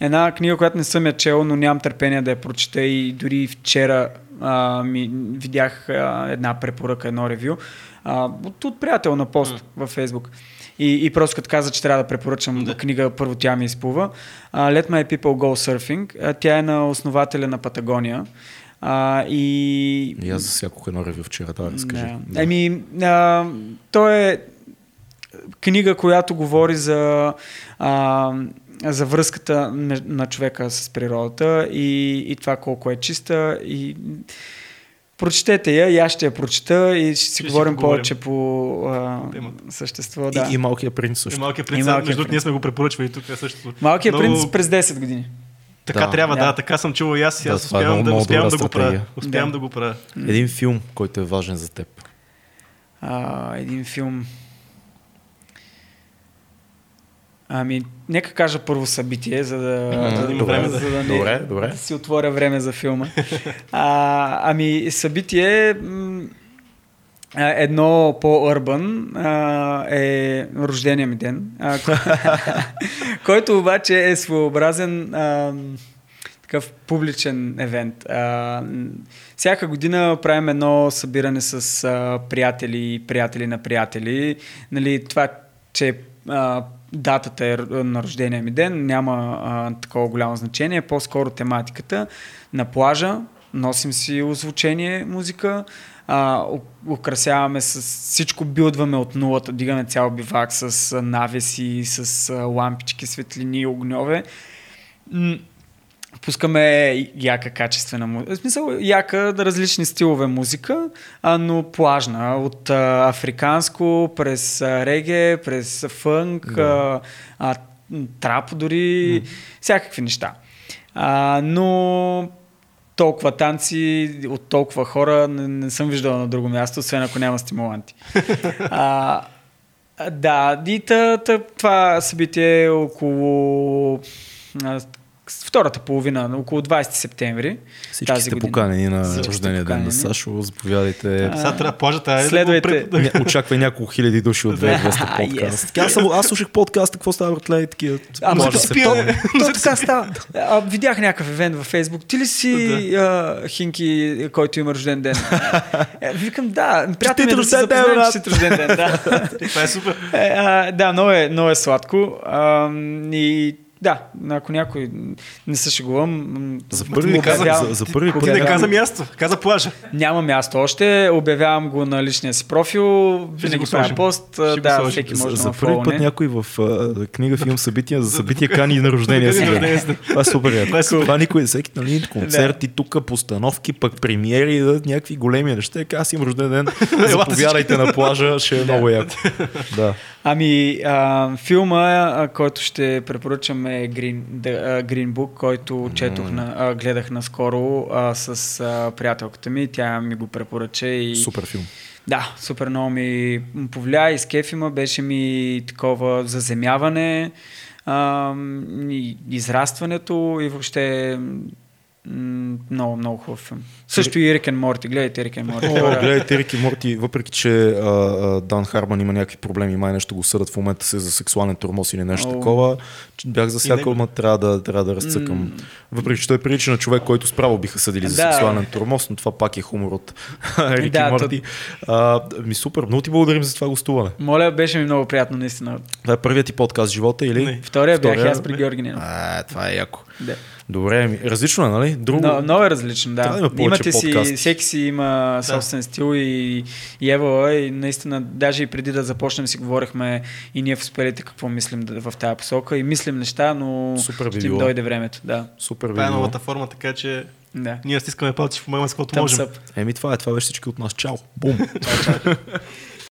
Speaker 3: една книга, която не съм я чел, но нямам търпение да я прочета и дори вчера а, ми, видях а, една препоръка, едно ревю а, от, от приятел на пост във Фейсбук. И, и просто като каза, че трябва да препоръчам
Speaker 2: Да.
Speaker 3: книга, първо тя ми изплува. А, Let My People Go Surfing. А, тя е на основателя на Патагония. А, и
Speaker 1: И аз засякох едно ревю вчера, да, разкажи.
Speaker 3: да. Еми, а, то е книга, която говори за, а, за връзката на, на човека с природата и, и това колко е чиста. И прочетете я, и аз ще я прочета и ще си
Speaker 2: Ще
Speaker 3: говорим
Speaker 2: поговорим.
Speaker 3: повече по а, същество. Да.
Speaker 1: И, и малкия принц
Speaker 2: И
Speaker 1: също.
Speaker 3: И
Speaker 2: принц,
Speaker 3: Малкият
Speaker 2: между другото, ние сме го препоръчвали тук е също.
Speaker 3: Малкият
Speaker 2: Много-
Speaker 3: принц през 10 години.
Speaker 2: Така
Speaker 1: Да.
Speaker 2: трябва, да.
Speaker 3: Да.
Speaker 2: така съм чувал и аз, и
Speaker 1: Да,
Speaker 2: аз
Speaker 1: това е
Speaker 2: успявам,
Speaker 1: много-
Speaker 2: да,
Speaker 1: много
Speaker 2: успявам да го правя. Успявам
Speaker 3: Да.
Speaker 2: да го правя.
Speaker 1: Един филм, който е важен за теб.
Speaker 3: А, един филм. Ами, нека кажа първо събитие, за да, за да,
Speaker 2: Има време,
Speaker 3: за
Speaker 2: да.
Speaker 3: не,
Speaker 1: Добре, добре.
Speaker 3: да си отворя време за филма. А, ами, събитие едно по-урбан е рождения ми ден, а, който обаче е своеобразен а, такъв публичен евент. А, всяка година правим едно събиране с а, приятели и приятели на приятели. Нали, това, че а, датата е на рождения ми ден, няма а, такова голямо значение, по-скоро тематиката. На плажа носим си озвучение, музика, а, украсяваме с всичко, билдваме от нулата, дигаме цял бивак с навеси, с лампички, светлини, огньове. Пускаме яка качествена музика. В смисъл, яка различни стилове музика, а, но плажна. От а, африканско, през а, реге, през фънк,
Speaker 1: Да.
Speaker 3: а, а, трап дори, всякакви неща. А, но толкова танци от толкова хора не, не съм виждал на друго място, освен ако няма стимуланти. а, да, и това събитие е около втората половина, на около 20 септември.
Speaker 1: Всички
Speaker 3: тази
Speaker 1: сте
Speaker 3: година.
Speaker 1: поканени на рождения ден на Сашо. Заповядайте.
Speaker 3: А,
Speaker 2: Сега трябва плажата. е да го
Speaker 3: следвайте.
Speaker 2: да-
Speaker 1: Не, Очаквай няколко хиляди души от 2200
Speaker 3: Да,
Speaker 1: подкаст.
Speaker 3: yes.
Speaker 1: Аз, съм, аз слушах подкаста, какво става, братле, и такива.
Speaker 3: А,
Speaker 1: Може да помня.
Speaker 3: То така става. А, видях някакъв евент във Фейсбук. Ти ли си а, Хинки, който има рожден ден? Е, викам, да. Приятно ми е да се запознаем, че си рожден ден. Да.
Speaker 2: Това е супер.
Speaker 3: Е, да, много е, много е сладко. И да, ако някой не се шегувам,
Speaker 1: За първи, каза,
Speaker 3: обявявам-
Speaker 1: за, за първи път.
Speaker 2: не каза място, каза плажа.
Speaker 3: Няма място още, обявявам го на личния си профил, винаги правя пост,
Speaker 2: Ще
Speaker 3: да, всеки
Speaker 1: За,
Speaker 3: може
Speaker 1: за
Speaker 3: да
Speaker 1: първи
Speaker 3: ме
Speaker 1: път някой в а, книга, филм, събития, за събития кани на рождения си. Това е супер.
Speaker 2: Това е супер.
Speaker 1: Това никой, всеки, нали, концерти, тук, постановки, пък премиери, някакви големи неща. Така, Аз имам рожден ден, заповядайте на плажа, ще е много яко.
Speaker 3: Ами, а, филма, който ще препоръчам е Green, The, а, Green Book, който четох, на, а, гледах наскоро а, с а, приятелката ми. Тя ми го препоръча и...
Speaker 1: Супер филм.
Speaker 3: Да, супер много ми повлия и с кефима беше ми такова заземяване, а, и израстването и въобще много, много хубав филм. Също и Рик Морти, гледайте Рик Морти.
Speaker 1: О, гледайте Рик и Морти, въпреки че а, а, Дан Харман има някакви проблеми, май нещо го съдат в момента се за сексуален тормоз или нещо
Speaker 3: О.
Speaker 1: такова, бях засякал, ма трябва да, трябва да разцъкам. Въпреки че той прилича на човек, който справо биха съдили за
Speaker 3: Да.
Speaker 1: сексуален тормоз, но това пак е хумор от Рик
Speaker 3: Да,
Speaker 1: Морти. А, ми супер, много ти благодарим за това гостуване.
Speaker 3: Моля, беше ми много приятно, наистина.
Speaker 1: Това е първият ти подкаст живота или?
Speaker 2: Не.
Speaker 3: Втория бях
Speaker 1: Втория?
Speaker 3: аз при Георги.
Speaker 1: А, това е яко.
Speaker 3: Да.
Speaker 1: Добре, ми. различно е, нали? Друго.
Speaker 3: Но, много е различно,
Speaker 1: Трябва
Speaker 3: да.
Speaker 1: да има
Speaker 3: Имате си,
Speaker 1: подкасти.
Speaker 3: всеки си има собствен стил и, и ева, и наистина, даже и преди да започнем си говорихме и ние в успелите какво мислим да- в тази посока и мислим неща, но
Speaker 1: Супер би
Speaker 3: ще им дойде времето, да.
Speaker 1: Супер
Speaker 2: Това е новата форма, така че
Speaker 3: да.
Speaker 2: ние стискаме палци в момента с каквото можем.
Speaker 1: Еми това е, това беше всички от нас. Чао. Бум.
Speaker 3: Чао, чао.